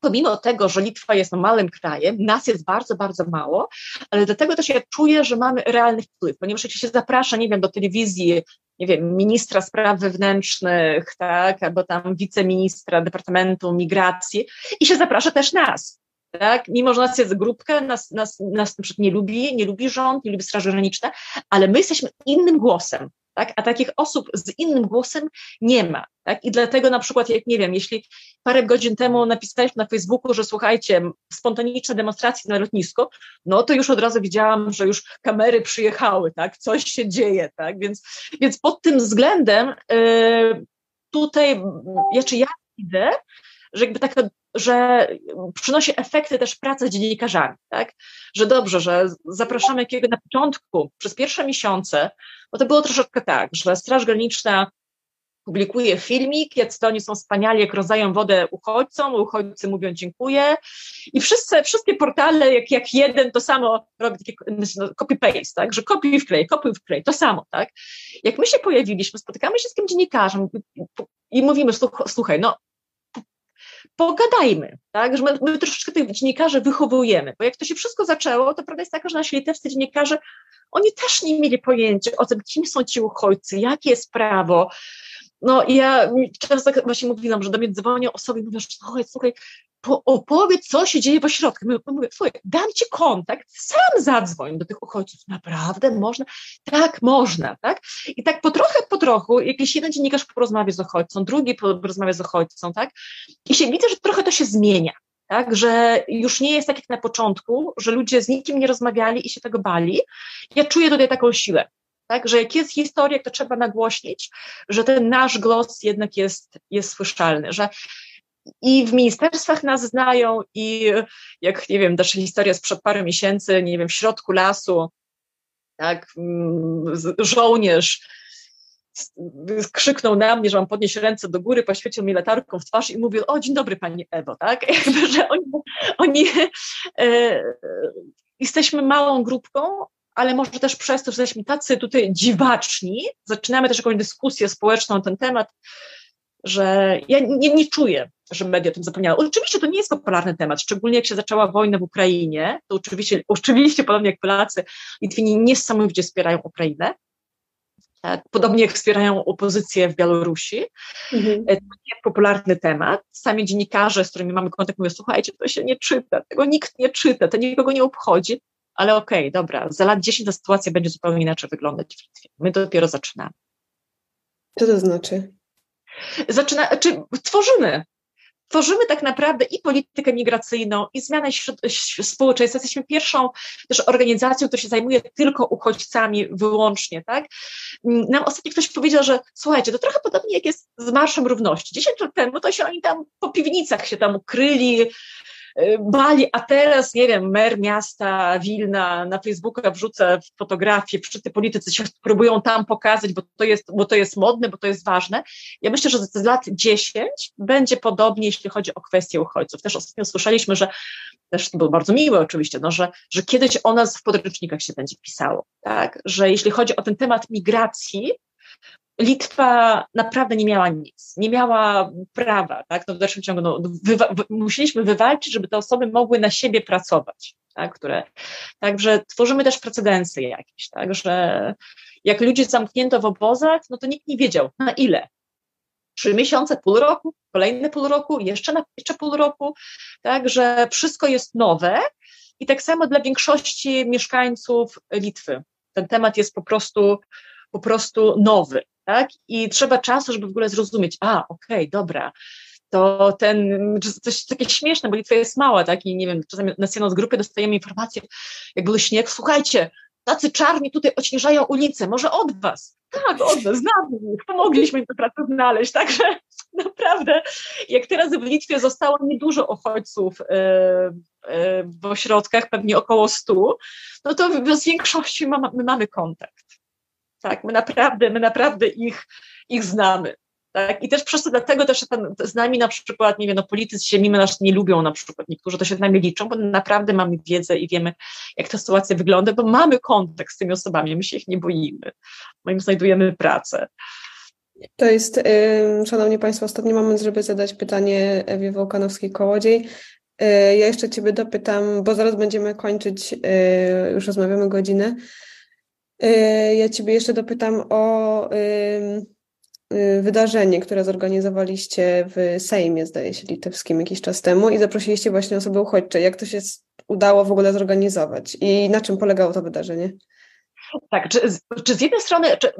pomimo tego, że Litwa jest małym krajem, nas jest bardzo, bardzo mało, ale dlatego też ja czuję, że mamy realny wpływ, ponieważ jeśli się zaprasza, nie wiem, do telewizji, nie wiem, ministra spraw wewnętrznych, tak, albo tam wiceministra Departamentu Migracji i się zaprasza też nas tak? Mimo, że nas jest grupka, nas, nas, nas na przykład nie lubi, nie lubi rząd, nie lubi Straży Graniczne, ale my jesteśmy innym głosem, tak? A takich osób z innym głosem nie ma, tak? I dlatego na przykład, jak nie wiem, jeśli parę godzin temu napisaliśmy na Facebooku, że słuchajcie, spontaniczne demonstracje na lotnisku, no to już od razu widziałam, że już kamery przyjechały, tak? Coś się dzieje, tak? Więc, więc pod tym względem yy, tutaj, jeszcze ja widzę, że jakby taka że przynosi efekty też pracy z dziennikarzami, tak? Że dobrze, że zapraszamy jakiego na początku, przez pierwsze miesiące, bo to było troszeczkę tak, że Straż Graniczna publikuje filmik, jak to oni są wspaniali, jak rozdają wodę uchodźcom, uchodźcy mówią dziękuję i wszyscy, wszystkie portale jak, jak jeden to samo robi takie no, copy-paste, tak, że kopiuj wklej, kopiuj wklej, to samo, tak. Jak my się pojawiliśmy, spotykamy się z tym dziennikarzem i mówimy, słuchaj, no pogadajmy, tak, że my, my troszeczkę tych dziennikarzy wychowujemy, bo jak to się wszystko zaczęło, to prawda jest taka, że nasi litewscy dziennikarze, oni też nie mieli pojęcia o tym, kim są ci uchodźcy, jakie jest prawo, no ja często właśnie mówiłam, że do mnie dzwonią osoby i mówią, że słuchaj, słuchaj, po, opowiedz, co się dzieje w ośrodku. My, mówię, słuchaj, dam ci kontakt, sam zadzwoń do tych uchodźców. Naprawdę można? Tak, można, tak? I tak po trochę, po trochu, jakiś jeden dziennikarz porozmawia z uchodźcą, drugi porozmawia z uchodźcą, tak? I się widzę, że trochę to się zmienia. Tak, że już nie jest tak jak na początku, że ludzie z nikim nie rozmawiali i się tego bali. Ja czuję tutaj taką siłę tak? Że jak jest historia, to trzeba nagłośnić, że ten nasz głos jednak jest, jest słyszalny, że i w ministerstwach nas znają i jak, nie wiem, nasza historia sprzed paru miesięcy, nie wiem, w środku lasu, tak, mm, żołnierz krzyknął na mnie, że mam podnieść ręce do góry, poświecił mi latarką w twarz i mówił, o dzień dobry Pani Ewo, tak, jakby, że oni, oni e, jesteśmy małą grupką, ale może też przez to, że jesteśmy tacy tutaj dziwaczni, zaczynamy też jakąś dyskusję społeczną na ten temat, że ja nie, nie czuję, że media o tym zapomniały. Oczywiście to nie jest popularny temat, szczególnie jak się zaczęła wojna w Ukrainie, to oczywiście, oczywiście podobnie jak Polacy, Litwini niesamowicie wspierają Ukrainę, podobnie jak wspierają opozycję w Białorusi. Mhm. E, to jest popularny temat. Sami dziennikarze, z którymi mamy kontakt, mówią, słuchajcie, to się nie czyta, tego nikt nie czyta, to nikogo nie obchodzi, ale okej, okay, dobra, za lat 10 ta sytuacja będzie zupełnie inaczej wyglądać w Litwie. My dopiero zaczynamy.
Co to znaczy?
Zaczyna, czy tworzymy, tworzymy tak naprawdę i politykę migracyjną, i zmianę społeczeństwa. Jesteśmy pierwszą też organizacją, która się zajmuje tylko uchodźcami wyłącznie, tak? Nam ostatnio ktoś powiedział, że słuchajcie, to trochę podobnie jak jest z Marszem Równości. 10 lat temu to się oni tam po piwnicach się tam ukryli, bali, a teraz, nie wiem, mer miasta Wilna na Facebooka wrzuca fotografię, wszyscy politycy się próbują tam pokazać, bo to jest, bo to jest modne, bo to jest ważne. Ja myślę, że za lat 10 będzie podobnie, jeśli chodzi o kwestie uchodźców. Też ostatnio słyszeliśmy, że też to było bardzo miłe oczywiście, no, że, że kiedyś o nas w podręcznikach się będzie pisało, tak? że jeśli chodzi o ten temat migracji, Litwa naprawdę nie miała nic, nie miała prawa, tak, no w dalszym ciągu no, wywa musieliśmy wywalczyć, żeby te osoby mogły na siebie pracować, tak, które, także tworzymy też precedensy jakieś, tak, że jak ludzie zamknięto w obozach, no to nikt nie wiedział na ile, trzy miesiące, pół roku, kolejne pół roku, jeszcze, na, jeszcze pół roku, tak, że wszystko jest nowe i tak samo dla większości mieszkańców Litwy. Ten temat jest po prostu, po prostu nowy tak? I trzeba czasu, żeby w ogóle zrozumieć, a, okej, okay, dobra, to ten, coś takie śmieszne, bo Litwa jest mała, tak? I nie wiem, czasami na z grupy dostajemy informacje, jak śnieg, słuchajcie, tacy czarni tutaj odśnieżają ulicę, może od was. Tak, od was, znamy ich, pomogliśmy im tę pracę znaleźć, także naprawdę, jak teraz w Litwie zostało niedużo uchodźców e, w ośrodkach, pewnie około stu, no to z większością my mamy kontakt. Tak, my naprawdę, my naprawdę ich, ich znamy. Tak? I też przez to dlatego też ten, z nami na przykład, nie wiem, no politycy się mimo nas nie lubią na przykład, niektórzy to się z nami liczą, bo naprawdę mamy wiedzę i wiemy, jak ta sytuacja wygląda, bo mamy kontakt z tymi osobami, my się ich nie boimy, my im znajdujemy pracę.
To jest, Szanowni Państwo, ostatni moment, żeby zadać pytanie Ewie Wołkanowskiej-Kołodziej. Y, ja jeszcze Ciebie dopytam, bo zaraz będziemy kończyć, y, już rozmawiamy godzinę. Y, ja Ciebie jeszcze dopytam o y, wydarzenie, które zorganizowaliście w Sejmie, zdaje się, litewskim jakiś czas temu i zaprosiliście właśnie osoby uchodźcze. Jak to się udało w ogóle zorganizować i na czym polegało to wydarzenie?
Tak, czy, czy z jednej strony, czy,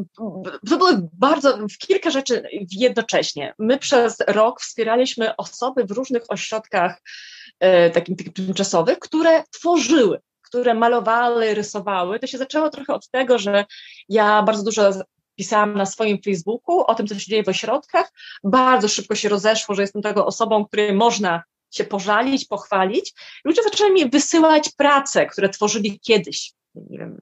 to były bardzo, kilka rzeczy jednocześnie. My przez rok wspieraliśmy osoby w różnych ośrodkach e, takim tymczasowych, które tworzyły które malowały, rysowały, to się zaczęło trochę od tego, że ja bardzo dużo pisałam na swoim Facebooku o tym, co się dzieje w ośrodkach. Bardzo szybko się rozeszło, że jestem tego osobą, której można się pożalić, pochwalić. Ludzie zaczęli mi wysyłać prace, które tworzyli kiedyś. nie wiem,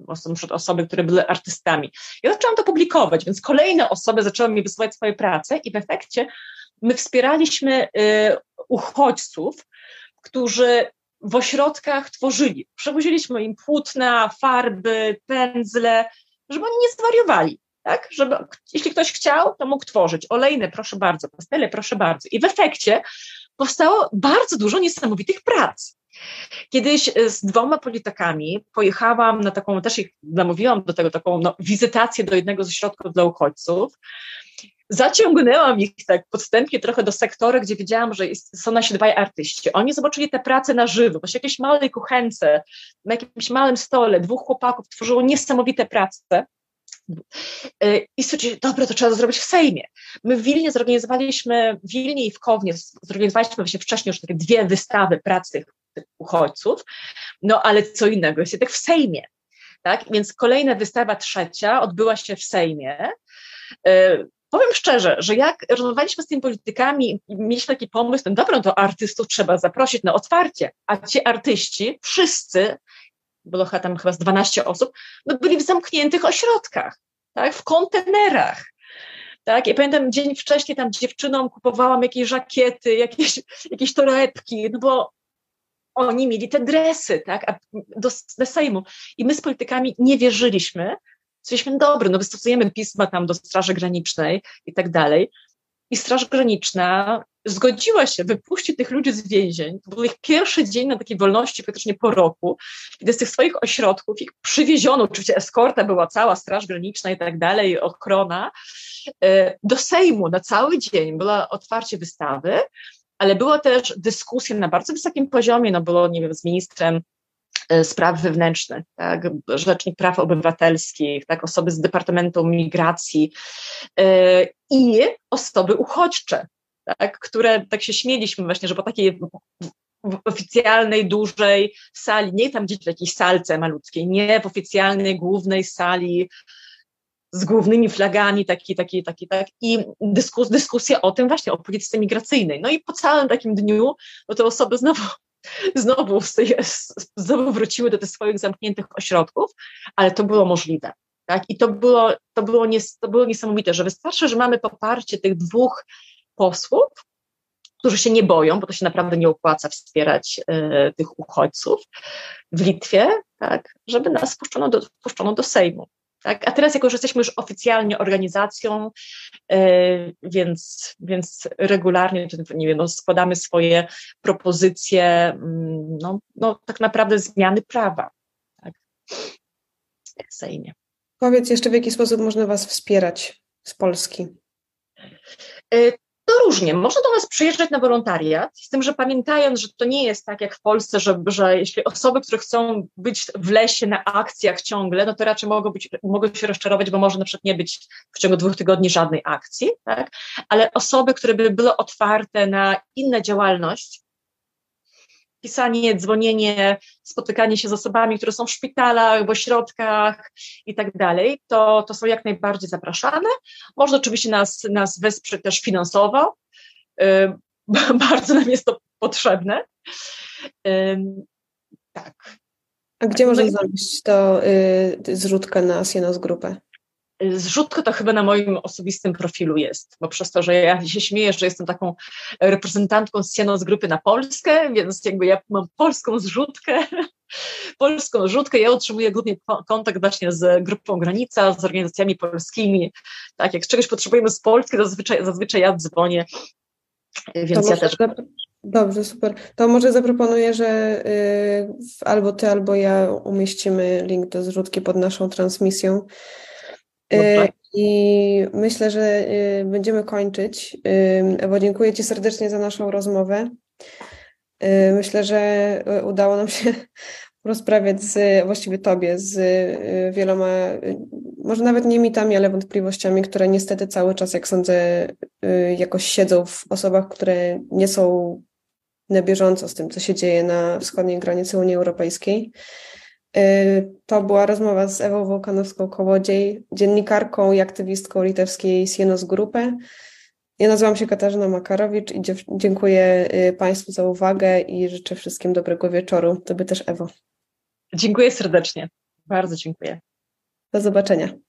osoby, które były artystami. Ja zaczęłam to publikować, więc kolejne osoby zaczęły mi wysyłać swoje prace i w efekcie my wspieraliśmy y, uchodźców, którzy w ośrodkach tworzyli. Przewoziliśmy im płótna, farby, pędzle, żeby oni nie zwariowali. Tak? Żeby, jeśli ktoś chciał, to mógł tworzyć. Olejne, proszę bardzo, pastele, proszę bardzo. I w efekcie powstało bardzo dużo niesamowitych prac. Kiedyś e, z dwoma politykami pojechałam na taką, też ich namówiłam do tego, taką no, wizytację do jednego z ośrodków dla uchodźców. Zaciągnęłam ich tak podstępnie trochę do sektora, gdzie wiedziałam, że są nasi dwaj artyści. Oni zobaczyli te prace na żywo, właśnie jakieś małej kuchence, na jakimś małym stole, dwóch chłopaków tworzyło niesamowite prace. E, I stwierdzili, dobra, to trzeba zrobić w Sejmie. My w Wilnie zorganizowaliśmy, w Wilnie i w Kownie zorganizowaliśmy właśnie wcześniej już takie dwie wystawy prac tych, uchodźców, no ale co innego jest jednak w Sejmie. Tak? Więc kolejna wystawa trzecia odbyła się w Sejmie. Powiem szczerze, że jak rozmawialiśmy z tymi politykami, mieliśmy taki pomysł, no dobra, to artystów trzeba zaprosić na otwarcie, a ci artyści, wszyscy było tam chyba z 12 osób, no byli w zamkniętych ośrodkach, tak, w kontenerach. Tak, ja pamiętam dzień wcześniej tam dziewczynom kupowałam jakieś żakiety, jakieś, jakieś torebki, no bo oni mieli te dresy, tak, do, do Sejmu. I my z politykami nie wierzyliśmy, Stwierdziliśmy, dobry, no wystosujemy pisma tam do Straży Granicznej i tak dalej. I Straż Graniczna zgodziła się wypuścić tych ludzi z więzień. To był ich pierwszy dzień na takiej wolności praktycznie po roku, kiedy z tych swoich ośrodków ich przywieziono, oczywiście eskorta była cała, Straż Graniczna i tak dalej, ochrona, e, do Sejmu na cały dzień. Była otwarcie wystawy, ale była też dyskusja na bardzo wysokim poziomie, no było, nie wiem, z ministrem spraw wewnętrznych, tak, rzecznik praw obywatelskich, tak, osoby z Departamentu Migracji yy, i osoby uchodźcze, tak, które tak się śmieliśmy właśnie, że po takiej w oficjalnej, dużej sali, nie tam gdzieś w jakiejś salce malutkiej, nie w oficjalnej, głównej sali z głównymi flagami, taki, taki, taki, tak, i dyskus, dyskusja o tym właśnie, o polityce migracyjnej. No i po całym takim dniu, bo te osoby znowu znowu, znowu wróciły do tych swoich zamkniętych ośrodków, ale to było możliwe. Tak? I to było, to, było nies, to było niesamowite, że wystarczy, że mamy poparcie tych dwóch posłów, którzy się nie boją, bo to się naprawdę nie opłaca wspierać y, tych uchodźców w Litwie, tak, żeby nas puszczono do, puszczono do Sejmu. Tak? A teraz, jako że jesteśmy już oficjalnie organizacją, yy, więc, więc regularnie nie wiem, no, składamy swoje propozycje, mm, no, no, tak naprawdę zmiany prawa. Tak? Jak Sejmie.
Powiedz jeszcze, w jaki sposób można Was wspierać z Polski?
Yy, to różnie. Można do nas przyjeżdżać na wolontariat, z tym, że pamiętając, że to nie jest tak jak w Polsce, że, że jeśli osoby, które chcą być w lesie na akcjach ciągle, no to raczej mogą, być, mogą się rozczarować, bo może na przykład nie być w ciągu dwóch tygodni żadnej akcji, tak? ale osoby, które by były otwarte na inną działalność, pisanie, dzwonienie, spotykanie się z osobami, które są w szpitalach, w ośrodkach i tak dalej, to, to są jak najbardziej zapraszane. Można oczywiście nas, nas wesprzeć też finansowo. Bardzo nam jest to potrzebne.
Tak. A gdzie można znaleźć to y, zrzutkę na Sienos Grupę?
Zrzutko to chyba na moim osobistym profilu jest, bo przez to, że ja się śmieję, że jestem taką reprezentantką z z grupy na Polskę, więc jakby ja mam polską zrzutkę, polską zrzutkę, ja utrzymuję głównie kontakt właśnie z grupą Granica, z organizacjami polskimi, tak, jak czegoś potrzebujemy z Polski, to zazwyczaj, zazwyczaj ja dzwonię, więc ja też...
Dobrze, super. To może zaproponuję, że y, albo ty, albo ja umieścimy link do zrzutki pod naszą transmisją. Y, I myślę, że y, będziemy kończyć. Y, Ewo, dziękuję Ci serdecznie za naszą rozmowę. Myślę, że udało nam się rozprawiać z, właściwie Tobie, z wieloma, może nawet nie mitami, ale wątpliwościami, które niestety cały czas, jak sądzę, jakoś siedzą w osobach, które nie są na bieżąco z tym, co się dzieje na wschodniej granicy Unii Europejskiej. Y, to była rozmowa z Ewą Wołkanowską-Kołodziej, dziennikarką i aktywistką litewskiej Sienos Grupy. Ja nazywam się Katarzyna Makarowicz i dziękuję y, Państwu za uwagę i życzę wszystkim dobrego wieczoru. Tobie też, Ewo.
Dziękuję serdecznie. Bardzo dziękuję.
Do zobaczenia.